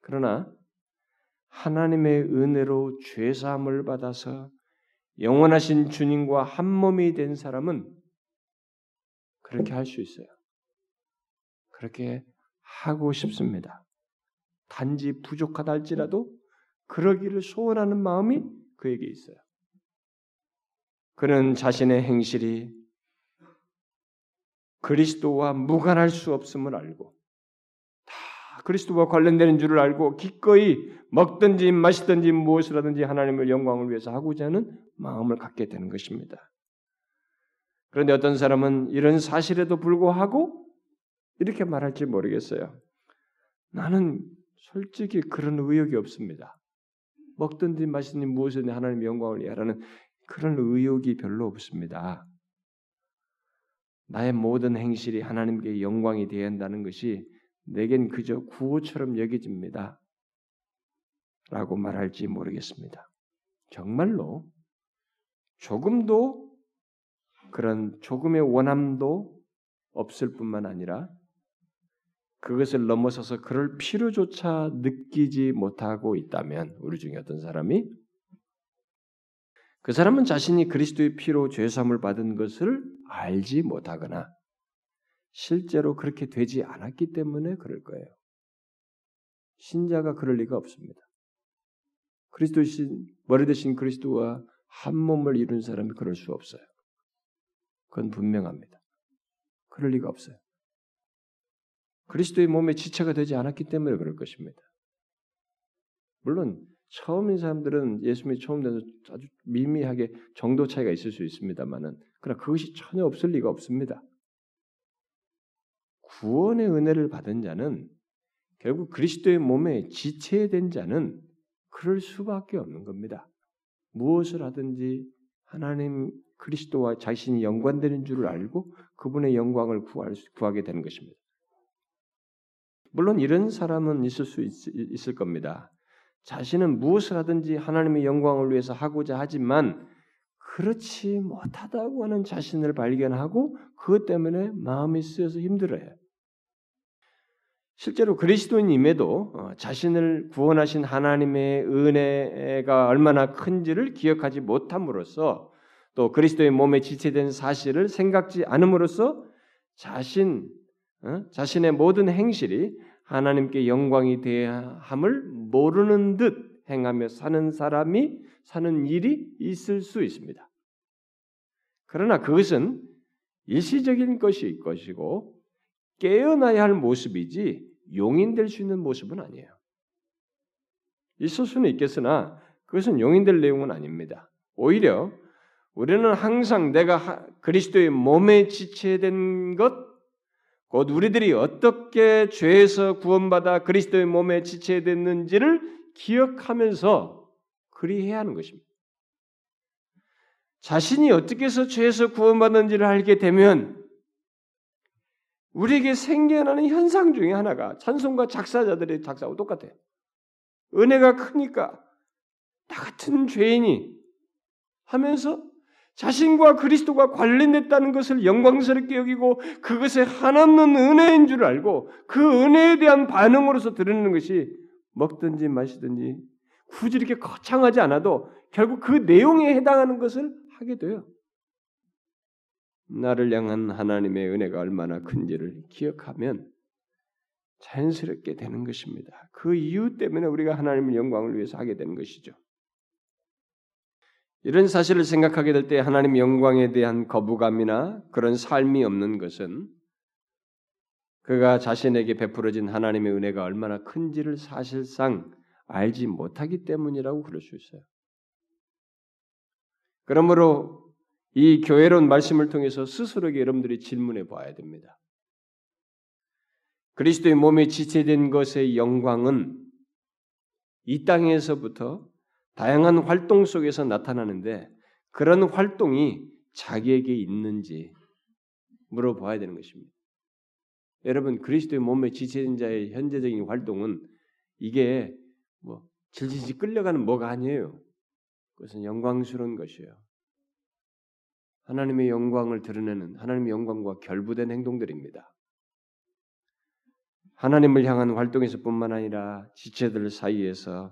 Speaker 1: 그러나 하나님의 은혜로 죄 사함을 받아서 영원하신 주님과 한 몸이 된 사람은 그렇게 할 수 있어요. 그렇게 하고 싶습니다. 단지 부족하다 할지라도 그러기를 소원하는 마음이 그에게 있어요. 그는 자신의 행실이 그리스도와 무관할 수 없음을 알고 다 그리스도와 관련되는 줄을 알고 기꺼이 먹든지 마시든지 무엇을 하든지 하나님을 영광을 위해서 하고자 하는 마음을 갖게 되는 것입니다. 그런데 어떤 사람은 이런 사실에도 불구하고 이렇게 말할지 모르겠어요. 나는 솔직히 그런 의욕이 없습니다. 먹든지 마시든지 무엇이든 하나님 영광을 위하라는 그런 의욕이 별로 없습니다. 나의 모든 행실이 하나님께 영광이 되어야 한다는 것이 내겐 그저 구호처럼 여겨집니다. 라고 말할지 모르겠습니다. 정말로 조금도 그런 조금의 원함도 없을 뿐만 아니라 그것을 넘어서서 그럴 필요조차 느끼지 못하고 있다면 우리 중에 어떤 사람이 그 사람은 자신이 그리스도의 피로 죄 사함을 받은 것을 알지 못하거나 실제로 그렇게 되지 않았기 때문에 그럴 거예요. 신자가 그럴 리가 없습니다. 그리스도 신 머리 대신 그리스도와 한 몸을 이룬 사람이 그럴 수 없어요. 그건 분명합니다. 그럴 리가 없어요. 그리스도의 몸의 지체가 되지 않았기 때문에 그럴 것입니다. 물론 처음인 사람들은 예수님이 처음 돼서 아주 미미하게 정도 차이가 있을 수 있습니다만은 그러나 그것이 전혀 없을 리가 없습니다. 구원의 은혜를 받은 자는 결국 그리스도의 몸에 지체된 자는 그럴 수밖에 없는 겁니다. 무엇을 하든지 하나님 그리스도와 자신이 연관되는 줄을 알고 그분의 영광을 구할, 구하게 되는 것입니다. 물론 이런 사람은 있을 수 있, 있을 겁니다. 자신은 무엇을 하든지 하나님의 영광을 위해서 하고자 하지만 그렇지 못하다고 하는 자신을 발견하고 그것 때문에 마음이 쓰여서 힘들어요. 실제로 그리스도인임에도 어, 자신을 구원하신 하나님의 은혜가 얼마나 큰지를 기억하지 못함으로써 또 그리스도의 몸에 지체된 사실을 생각지 않음으로써 자신 어? 자신의 모든 행실이 하나님께 영광이 대함을 모르는 듯 행하며 사는 사람이 사는 일이 있을 수 있습니다. 그러나 그것은 일시적인 것이 것이고 깨어나야 할 모습이지 용인될 수 있는 모습은 아니에요. 있을 수는 있겠으나 그것은 용인될 내용은 아닙니다. 오히려 우리는 항상 내가 그리스도의 몸에 지체된 것, 곧 우리들이 어떻게 죄에서 구원받아 그리스도의 몸에 지체됐는지를 기억하면서 그리해야 하는 것입니다. 자신이 어떻게 해서 죄에서 구원받는지를 알게 되면 우리에게 생겨나는 현상 중에 하나가 찬송가 작사자들의 작사하고 똑같아요. 은혜가 크니까 나 같은 죄인이 하면서 자신과 그리스도가 관련됐다는 것을 영광스럽게 여기고 그것에 한없는 은혜인 줄 알고 그 은혜에 대한 반응으로서 드러내는 것이 먹든지 마시든지 굳이 이렇게 거창하지 않아도 결국 그 내용에 해당하는 것을 하게 돼요. 나를 향한 하나님의 은혜가 얼마나 큰지를 기억하면 자연스럽게 되는 것입니다. 그 이유 때문에 우리가 하나님의 영광을 위해서 하게 되는 것이죠. 이런 사실을 생각하게 될 때 하나님의 영광에 대한 거부감이나 그런 삶이 없는 것은 그가 자신에게 베풀어진 하나님의 은혜가 얼마나 큰지를 사실상 알지 못하기 때문이라고 그럴 수 있어요. 그러므로 이 교회론 말씀을 통해서 스스로에게 여러분들이 질문해 봐야 됩니다. 그리스도의 몸에 지체된 것의 영광은 이 땅에서부터 다양한 활동 속에서 나타나는데 그런 활동이 자기에게 있는지 물어봐야 되는 것입니다. 여러분 그리스도의 몸에 지체된 자의 현재적인 활동은 이게 뭐 질질질 끌려가는 뭐가 아니에요. 그것은 영광스러운 것이에요. 하나님의 영광을 드러내는 하나님의 영광과 결부된 행동들입니다. 하나님을 향한 활동에서뿐만 아니라 지체들 사이에서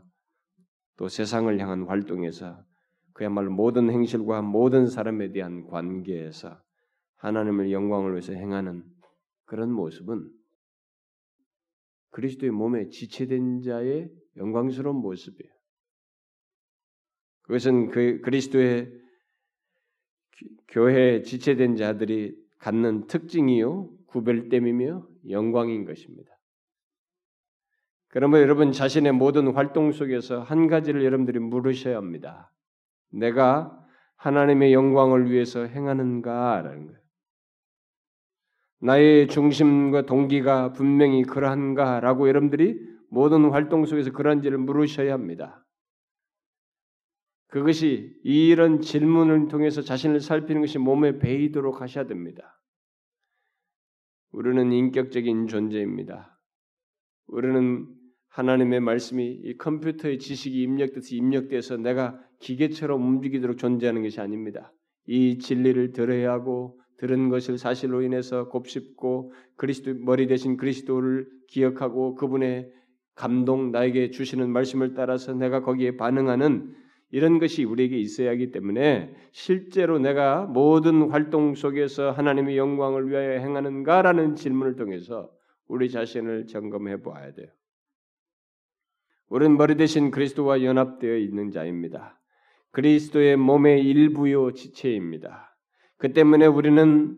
Speaker 1: 또 세상을 향한 활동에서 그야말로 모든 행실과 모든 사람에 대한 관계에서 하나님을 영광을 위해서 행하는 그런 모습은 그리스도의 몸에 지체된 자의 영광스러운 모습이에요. 그것은 그 그리스도의 교회에 지체된 자들이 갖는 특징이요 구별됨이며 영광인 것입니다. 그러면 여러분 자신의 모든 활동 속에서 한 가지를 여러분들이 물으셔야 합니다. 내가 하나님의 영광을 위해서 행하는가라는 거예요. 나의 중심과 동기가 분명히 그러한가라고 여러분들이 모든 활동 속에서 그런지를 물으셔야 합니다. 그것이 이런 질문을 통해서 자신을 살피는 것이 몸에 배이도록 하셔야 됩니다. 우리는 인격적인 존재입니다. 우리는 하나님의 말씀이 이 컴퓨터의 지식이 입력돼서 입력돼서 내가 기계처럼 움직이도록 존재하는 것이 아닙니다. 이 진리를 들어야 하고 들은 것을 사실로 인해서 곱씹고 그리스도 머리 대신 그리스도를 기억하고 그분의 감동 나에게 주시는 말씀을 따라서 내가 거기에 반응하는 이런 것이 우리에게 있어야 하기 때문에 실제로 내가 모든 활동 속에서 하나님의 영광을 위하여 행하는가라는 질문을 통해서 우리 자신을 점검해 보아야 돼요. 우리는 머리 대신 그리스도와 연합되어 있는 자입니다. 그리스도의 몸의 일부요 지체입니다. 그 때문에 우리는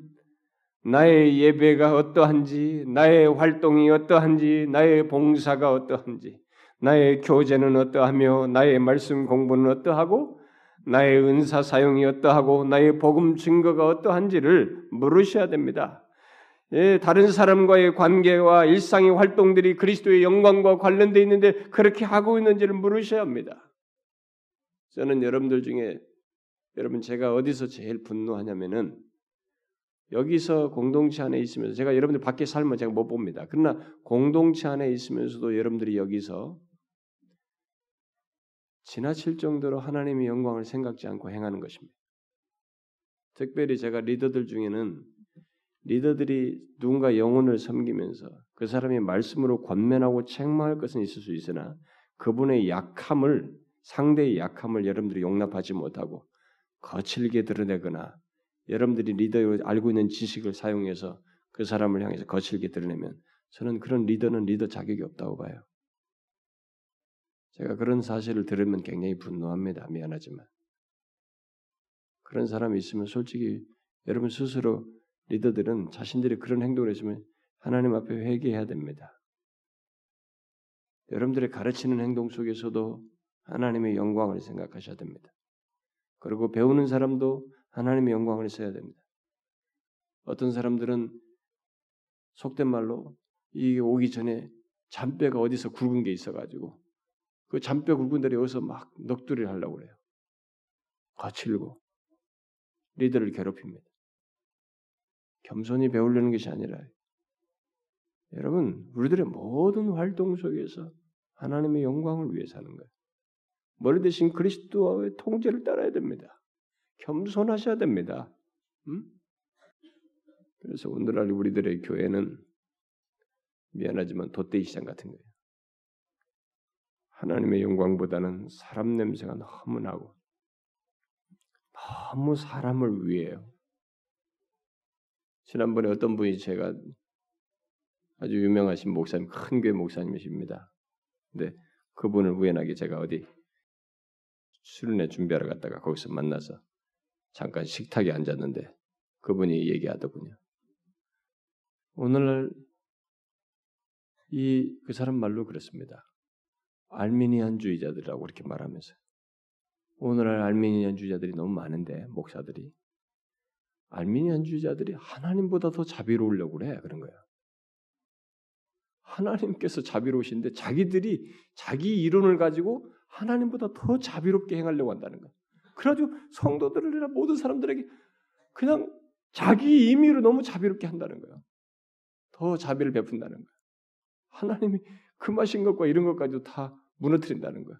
Speaker 1: 나의 예배가 어떠한지, 나의 활동이 어떠한지, 나의 봉사가 어떠한지, 나의 교제는 어떠하며, 나의 말씀 공부는 어떠하고, 나의 은사 사용이 어떠하고, 나의 복음 증거가 어떠한지를 물으셔야 됩니다. 예, 다른 사람과의 관계와 일상의 활동들이 그리스도의 영광과 관련되어 있는데 그렇게 하고 있는지를 물으셔야 합니다. 저는 여러분들 중에 여러분 제가 어디서 제일 분노하냐면은 여기서 공동체 안에 있으면서 제가 여러분들 밖에 살면 제가 못 봅니다. 그러나 공동체 안에 있으면서도 여러분들이 여기서 지나칠 정도로 하나님의 영광을 생각지 않고 행하는 것입니다. 특별히 제가 리더들 중에는 리더들이 누군가 영혼을 섬기면서 그 사람의 말씀으로 권면하고 책망할 것은 있을 수 있으나 그분의 약함을 상대의 약함을 여러분들이 용납하지 못하고 거칠게 드러내거나 여러분들이 리더의 알고 있는 지식을 사용해서 그 사람을 향해서 거칠게 드러내면 저는 그런 리더는 리더 자격이 없다고 봐요. 제가 그런 사실을 들으면 굉장히 분노합니다. 미안하지만. 그런 사람이 있으면 솔직히 여러분 스스로 리더들은 자신들이 그런 행동을 했으면 하나님 앞에 회개해야 됩니다. 여러분들의 가르치는 행동 속에서도 하나님의 영광을 생각하셔야 됩니다. 그리고 배우는 사람도 하나님의 영광을 써야 됩니다. 어떤 사람들은 속된 말로 이게 오기 전에 잔뼈가 어디서 굵은 게 있어가지고 그 잔뼈 굵은 데를 여기서 막 넋두리를 하려고 그래요. 거칠고 리더를 괴롭힙니다. 겸손히 배우려는 것이 아니라 여러분 우리들의 모든 활동 속에서 하나님의 영광을 위해 사는 거예요. 머리 대신 그리스도의 통제를 따라야 됩니다. 겸손하셔야 됩니다. 음? 그래서 오늘날 우리들의 교회는 미안하지만 돛대이 시장 같은 거예요. 하나님의 영광보다는 사람 냄새가 너무 나고 너무 사람을 위해요. 지난번에 어떤 분이 제가 아주 유명하신 목사님, 큰 교회 목사님이십니다. 근데 그분을 우연하게 제가 어디 수련회 준비하러 갔다가 거기서 만나서 잠깐 식탁에 앉았는데 그분이 얘기하더군요. 오늘날 이 그 사람 말로 그렇습니다. 알미니안주의자들이라고 이렇게 말하면서 오늘날 알미니안주의자들이 너무 많은데 목사들이 알미니안주의자들이 하나님보다 더 자비로우려고 그래 그런 거야. 하나님께서 자비로우신데 자기들이 자기 이론을 가지고 하나님보다 더 자비롭게 행하려고 한다는 거야. 그래가지고 성도들이나 모든 사람들에게 그냥 자기 임의로 너무 자비롭게 한다는 거야. 더 자비를 베푼다는 거야. 하나님이 금하신 것과 이런 것까지도 다 무너뜨린다는 거야.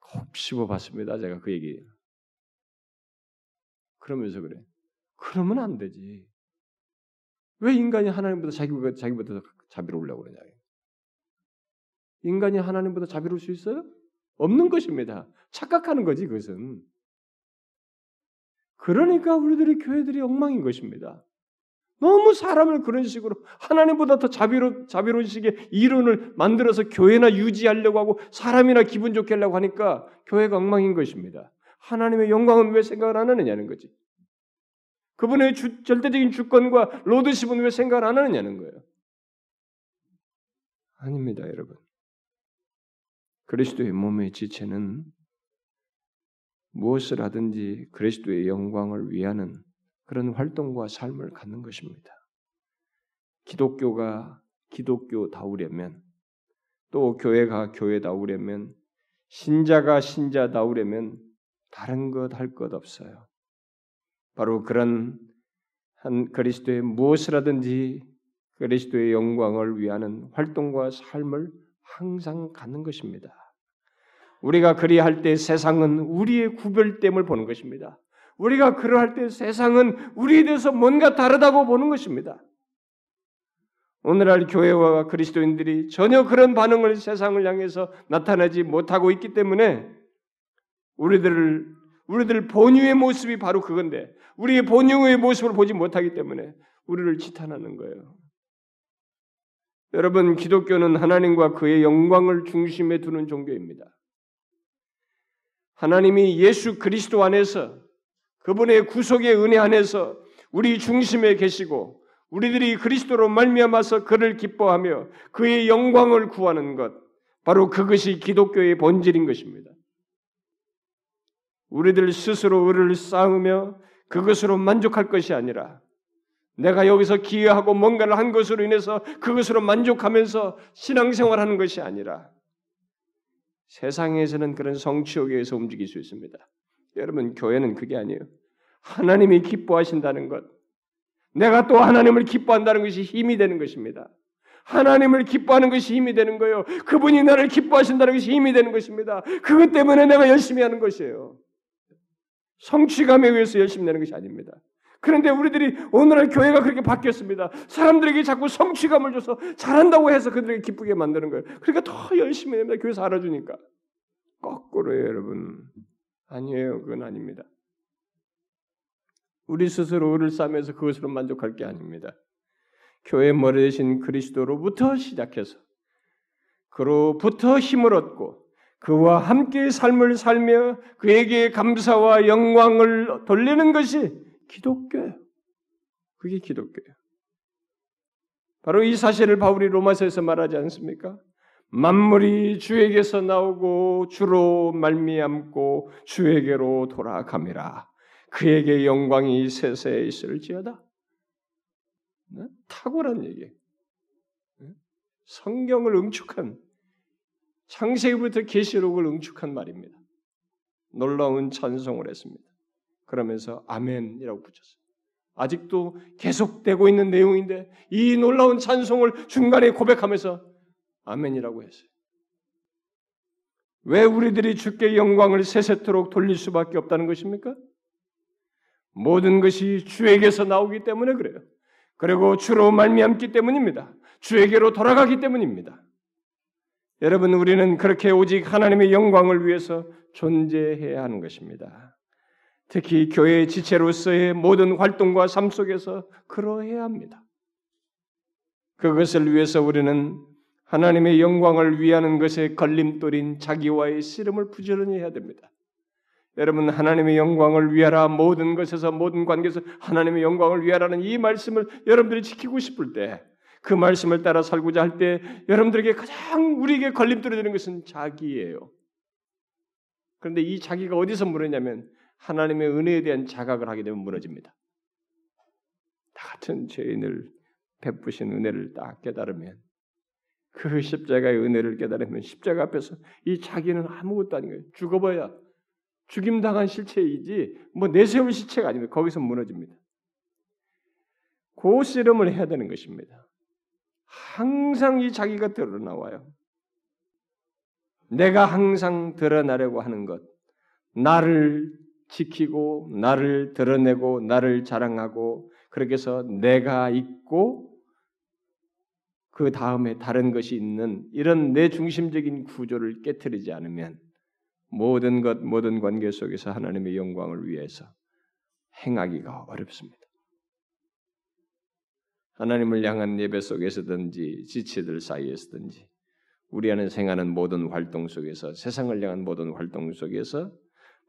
Speaker 1: 꼭 씹어봤습니다. 제가 그 얘기. 그러면서 그래. 그러면 안 되지. 왜 인간이 하나님보다 자기보다, 자기보다 자비로우려고 그러냐. 인간이 하나님보다 자비로울 수 있어요? 없는 것입니다. 착각하는 거지, 그것은. 그러니까 우리들의 교회들이 엉망인 것입니다. 너무 사람을 그런 식으로 하나님보다 더 자비로 자비로운 식의 이론을 만들어서 교회나 유지하려고 하고 사람이나 기분 좋게 하려고 하니까 교회가 엉망인 것입니다. 하나님의 영광은 왜 생각을 안 하느냐는 거지. 그분의 주, 절대적인 주권과 로드십은 왜 생각을 안 하느냐는 거예요. 아닙니다, 여러분. 그리스도의 몸의 지체는 무엇을 하든지 그리스도의 영광을 위하는 그런 활동과 삶을 갖는 것입니다. 기독교가 기독교다우려면 또 교회가 교회다우려면 신자가 신자다우려면 다른 것 할 것 없어요. 바로 그런 한 그리스도의 무엇을 하든지 그리스도의 영광을 위하는 활동과 삶을 항상 갖는 것입니다. 우리가 그리할 때 세상은 우리의 구별됨을 보는 것입니다. 우리가 그러할 때 세상은 우리에 대해서 뭔가 다르다고 보는 것입니다. 오늘날 교회와 그리스도인들이 전혀 그런 반응을 세상을 향해서 나타내지 못하고 있기 때문에 우리들을 우리들 본유의 모습이 바로 그건데 우리의 본유의 모습을 보지 못하기 때문에 우리를 지탄하는 거예요. 여러분 기독교는 하나님과 그의 영광을 중심에 두는 종교입니다. 하나님이 예수 그리스도 안에서 그분의 구속의 은혜 안에서 우리 중심에 계시고 우리들이 그리스도로 말미암아서 그를 기뻐하며 그의 영광을 구하는 것 바로 그것이 기독교의 본질인 것입니다. 우리들 스스로 의를 쌓으며 그것으로 만족할 것이 아니라 내가 여기서 기여하고 뭔가를 한 것으로 인해서 그것으로 만족하면서 신앙생활하는 것이 아니라 세상에서는 그런 성취욕에 의해서 움직일 수 있습니다. 여러분 교회는 그게 아니에요. 하나님이 기뻐하신다는 것, 내가 또 하나님을 기뻐한다는 것이 힘이 되는 것입니다. 하나님을 기뻐하는 것이 힘이 되는 거예요. 그분이 나를 기뻐하신다는 것이 힘이 되는 것입니다. 그것 때문에 내가 열심히 하는 것이에요. 성취감에 의해서 열심히 내는 것이 아닙니다. 그런데 우리들이 오늘날 교회가 그렇게 바뀌었습니다. 사람들에게 자꾸 성취감을 줘서 잘한다고 해서 그들에게 기쁘게 만드는 거예요. 그러니까 더 열심히 됩니다. 교회에서 알아주니까. 거꾸로예요, 여러분. 아니에요. 그건 아닙니다. 우리 스스로 의를 싸면서 그것으로 만족할 게 아닙니다. 교회 머리 대신 그리스도로부터 시작해서 그로부터 힘을 얻고 그와 함께 삶을 살며 그에게 감사와 영광을 돌리는 것이 기독교예요. 그게 기독교예요. 바로 이 사실을 바울이 로마서에서 말하지 않습니까? 만물이 주에게서 나오고 주로 말미암고 주에게로 돌아감이라. 그에게 영광이 세세에 있을지어다. 네? 탁월한 얘기. 네? 성경을 응축한 창세기부터 계시록을 응축한 말입니다. 놀라운 찬송을 했습니다.
Speaker 2: 그러면서 아멘이라고 붙였어요. 아직도 계속되고 있는 내용인데 이 놀라운 찬송을 중간에 고백하면서 아멘이라고 했어요. 왜 우리들이 주께 영광을 세세토록 돌릴 수밖에 없다는 것입니까? 모든 것이 주에게서 나오기 때문에 그래요. 그리고 주로 말미암기 때문입니다. 주에게로 돌아가기 때문입니다. 여러분 우리는 그렇게 오직 하나님의 영광을 위해서 존재해야 하는 것입니다. 특히 교회 지체로서의 모든 활동과 삶 속에서 그러해야 합니다. 그것을 위해서 우리는 하나님의 영광을 위하는 것에 걸림돌인 자기와의 씨름을 부지런히 해야 됩니다. 여러분 하나님의 영광을 위하라 모든 것에서 모든 관계에서 하나님의 영광을 위하라는 이 말씀을 여러분들이 지키고 싶을 때 그 말씀을 따라 살고자 할 때 여러분들에게 가장 우리에게 걸림돌이 되는 것은 자기예요. 그런데 이 자기가 어디서 무너냐면 하나님의 은혜에 대한 자각을 하게 되면 무너집니다. 다 같은 죄인을 베푸신 은혜를 딱 깨달으면 그 십자가의 은혜를 깨달으면 십자가 앞에서 이 자기는 아무것도 아닌 거예요. 죽어봐야 죽임 당한 실체이지 뭐 내세울 실체가 아닙니다. 거기서 무너집니다. 고 씨름을 해야 되는 것입니다. 항상 이 자기가 드러나와요. 내가 항상 드러나려고 하는 것, 나를 지키고 나를 드러내고 나를 자랑하고 그렇게 해서 내가 있고 그 다음에 다른 것이 있는 이런 내 중심적인 구조를 깨뜨리지 않으면 모든 것 모든 관계 속에서 하나님의 영광을 위해서 행하기가 어렵습니다. 하나님을 향한 예배 속에서든지 지체들 사이에서든지 우리 안에 생하는 모든 활동 속에서 세상을 향한 모든 활동 속에서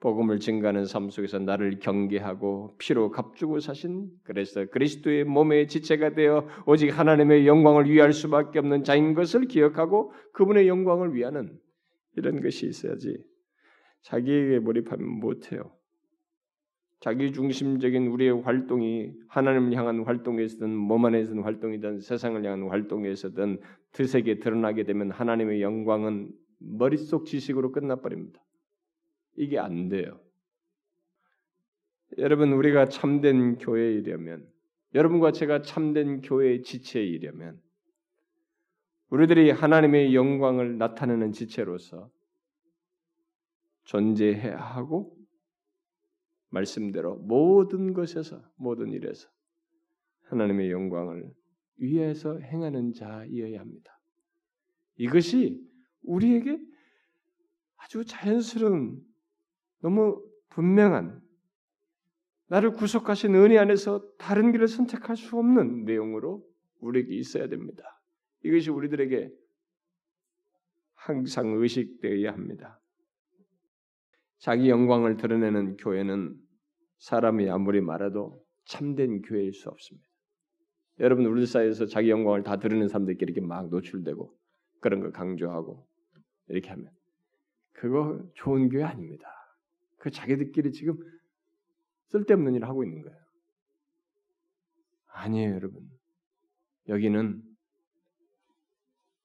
Speaker 2: 복음을 증가하는 삶 속에서 나를 경계하고 피로 값주고 사신 그래서 그리스도의 몸의 지체가 되어 오직 하나님의 영광을 위할 수밖에 없는 자인 것을 기억하고 그분의 영광을 위하는 이런 것이 있어야지 자기에게 몰입하면 못해요. 자기 중심적인 우리의 활동이 하나님을 향한 활동에서든 몸 안에서든 활동이든 세상을 향한 활동에서든 드세게 드러나게 되면 하나님의 영광은 머릿속 지식으로 끝나버립니다. 이게 안 돼요. 여러분 우리가 참된 교회이려면 여러분과 제가 참된 교회의 지체이려면 우리들이 하나님의 영광을 나타내는 지체로서 존재해야 하고 말씀대로 모든 것에서 모든 일에서 하나님의 영광을 위해서 행하는 자이어야 합니다. 이것이 우리에게 아주 자연스러운 너무 분명한 나를 구속하신 은혜 안에서 다른 길을 선택할 수 없는 내용으로 우리에게 있어야 됩니다. 이것이 우리들에게 항상 의식되어야 합니다. 자기 영광을 드러내는 교회는 사람이 아무리 말해도 참된 교회일 수 없습니다. 여러분 우리 사이에서 자기 영광을 다 드러내는 사람들끼리 이렇게 막 노출되고 그런 걸 강조하고 이렇게 하면 그거 좋은 교회 아닙니다. 그 자기들끼리 지금 쓸데없는 일을 하고 있는 거예요. 아니에요, 여러분. 여기는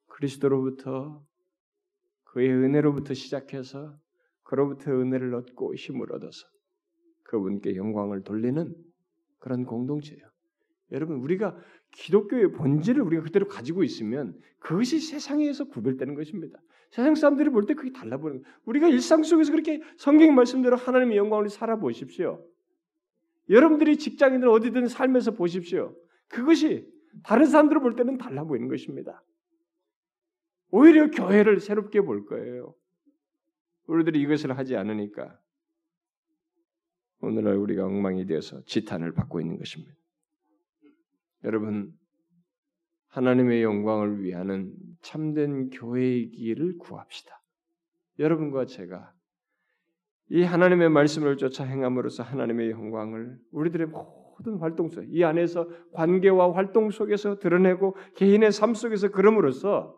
Speaker 2: 그리스도로부터 그의 은혜로부터 시작해서 그로부터 은혜를 얻고 힘을 얻어서 그분께 영광을 돌리는 그런 공동체예요. 여러분 우리가 기독교의 본질을 우리가 그대로 가지고 있으면 그것이 세상에서 구별되는 것입니다. 세상 사람들이 볼 때 그게 달라 보이는 거예요. 우리가 일상 속에서 그렇게 성경 말씀대로 하나님의 영광을 살아보십시오. 여러분들이 직장인들 어디든 살면서 보십시오. 그것이 다른 사람들을 볼 때는 달라 보이는 것입니다. 오히려 교회를 새롭게 볼 거예요. 우리들이 이것을 하지 않으니까 오늘날 우리가 엉망이 되어서 지탄을 받고 있는 것입니다. 여러분 하나님의 영광을 위하는 참된 교회이기를 구합시다. 여러분과 제가 이 하나님의 말씀을 쫓아 행함으로써 하나님의 영광을 우리들의 모든 활동 속, 이 안에서 관계와 활동 속에서 드러내고 개인의 삶 속에서 그럼으로써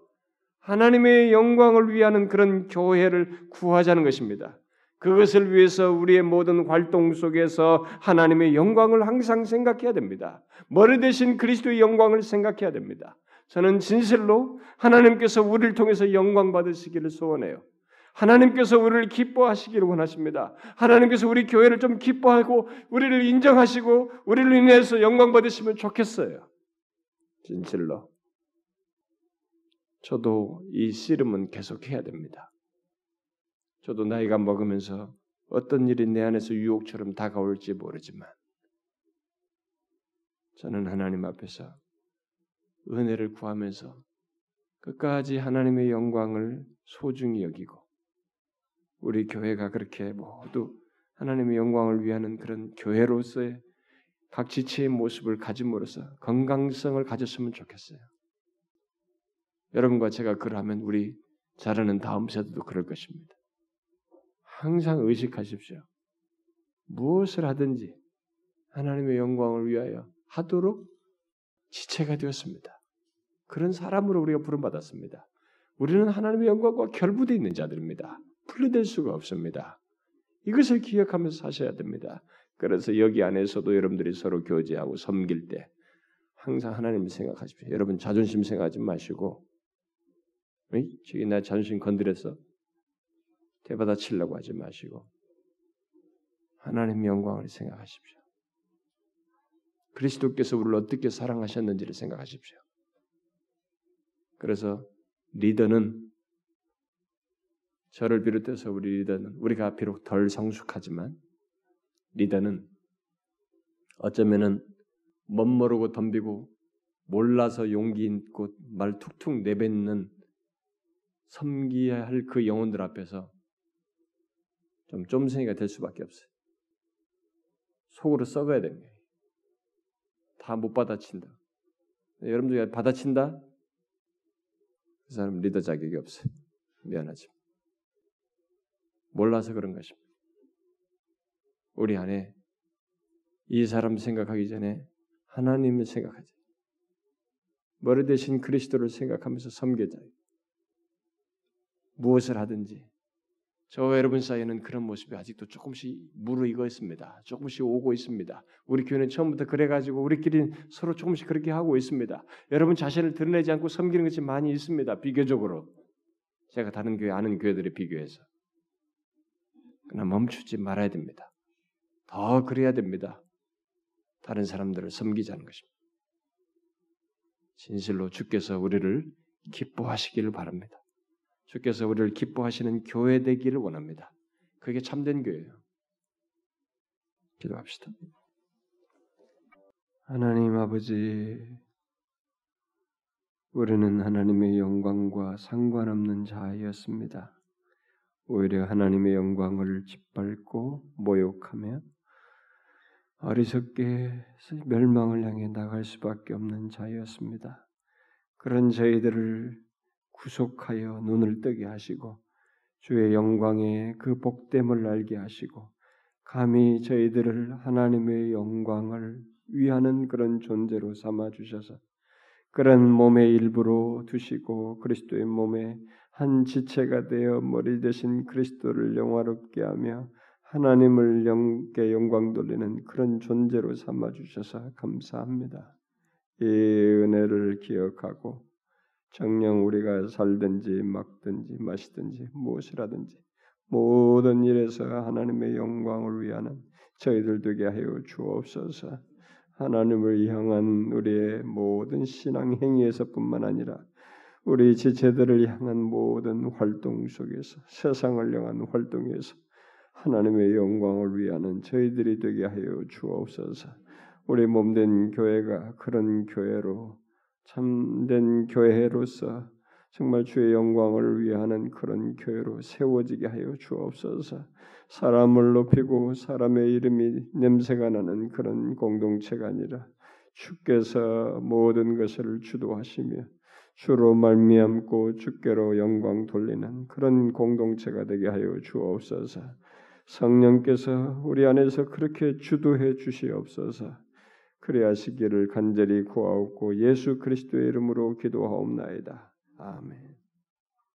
Speaker 2: 하나님의 영광을 위하는 그런 교회를 구하자는 것입니다. 그것을 위해서 우리의 모든 활동 속에서 하나님의 영광을 항상 생각해야 됩니다. 머리 대신 그리스도의 영광을 생각해야 됩니다. 저는 진실로 하나님께서 우리를 통해서 영광 받으시기를 소원해요. 하나님께서 우리를 기뻐하시기를 원하십니다. 하나님께서 우리 교회를 좀 기뻐하고 우리를 인정하시고 우리를 인해서 영광 받으시면 좋겠어요. 진실로. 저도 이 씨름은 계속해야 됩니다. 저도 나이가 먹으면서 어떤 일이 내 안에서 유혹처럼 다가올지 모르지만 저는 하나님 앞에서 은혜를 구하면서 끝까지 하나님의 영광을 소중히 여기고 우리 교회가 그렇게 모두 하나님의 영광을 위하는 그런 교회로서의 각 지체의 모습을 가짐으로써 건강성을 가졌으면 좋겠어요. 여러분과 제가 그러하면 우리 자라는 다음 세대도 그럴 것입니다. 항상 의식하십시오. 무엇을 하든지 하나님의 영광을 위하여 하도록 지체가 되었습니다. 그런 사람으로 우리가 부름받았습니다. 우리는 하나님의 영광과 결부되어 있는 자들입니다. 분리될 수가 없습니다. 이것을 기억하면서 사셔야 됩니다. 그래서 여기 안에서도 여러분들이 서로 교제하고 섬길 때 항상 하나님을 생각하십시오. 여러분 자존심 생각하지 마시고? 저기 나 자존심 건드려서 대받아 치려고 하지 마시고 하나님의 영광을 생각하십시오. 그리스도께서 우리를 어떻게 사랑하셨는지를 생각하십시오. 그래서 리더는 저를 비롯해서 우리 리더는 우리가 비록 덜 성숙하지만 리더는 어쩌면은 멋모르고 덤비고 몰라서 용기 있고 말 툭툭 내뱉는 섬기야 할 그 영혼들 앞에서 좀 쫌생이가 될 수밖에 없어요. 속으로 썩어야 됩니다. 다못 받아친다. 여러분 중에 받아친다? 그 사람 리더 자격이 없어요. 미안하지. 몰라서 그런 것입니다. 우리 안에 이 사람 생각하기 전에 하나님을 생각하자. 머리 대신 그리스도를 생각하면서 섬겨자. 무엇을 하든지 저와 여러분 사이에는 그런 모습이 아직도 조금씩 무르익어 있습니다. 조금씩 오고 있습니다. 우리 교회는 처음부터 그래가지고 우리끼리 서로 조금씩 그렇게 하고 있습니다. 여러분 자신을 드러내지 않고 섬기는 것이 많이 있습니다. 비교적으로 제가 다른 교회 아는 교회들에 비교해서 그러나 멈추지 말아야 됩니다. 더 그래야 됩니다. 다른 사람들을 섬기자는 것입니다. 진실로 주께서 우리를 기뻐하시기를 바랍니다. 주께서 우리를 기뻐하시는 교회 되기를 원합니다. 그게 참된 교회예요. 기도합시다. 하나님 아버지, 우리는 하나님의 영광과 상관없는 자였습니다. 오히려 하나님의 영광을 짓밟고 모욕하며 어리석게 멸망을 향해 나갈 수밖에 없는 자였습니다. 그런 저희들을 구속하여 눈을 뜨게 하시고 주의 영광의 그 복됨을 알게 하시고 감히 저희들을 하나님의 영광을 위하는 그런 존재로 삼아 주셔서 그런 몸의 일부로 두시고 그리스도의 몸의 한 지체가 되어 머리 대신 그리스도를 영화롭게 하며 하나님을 영께 영광 돌리는 그런 존재로 삼아 주셔서 감사합니다. 이 은혜를 기억하고 정녕 우리가 살든지 막든지 마시든지 무엇이라든지 모든 일에서 하나님의 영광을 위하는 저희들 되게 하여 주옵소서. 하나님을 향한 우리의 모든 신앙 행위에서뿐만 아니라 우리 지체들을 향한 모든 활동 속에서 세상을 향한 활동에서 하나님의 영광을 위하는 저희들이 되게 하여 주옵소서. 우리 몸된 교회가 그런 교회로 참된 교회로서 정말 주의 영광을 위하는 그런 교회로 세워지게 하여 주옵소서. 사람을 높이고 사람의 이름이 냄새가 나는 그런 공동체가 아니라 주께서 모든 것을 주도하시며 주로 말미암고 주께로 영광 돌리는 그런 공동체가 되게 하여 주옵소서. 성령께서 우리 안에서 그렇게 주도해 주시옵소서. 그리하시기를 간절히 구하옵고 예수 그리스도의 이름으로 기도하옵나이다. 아멘.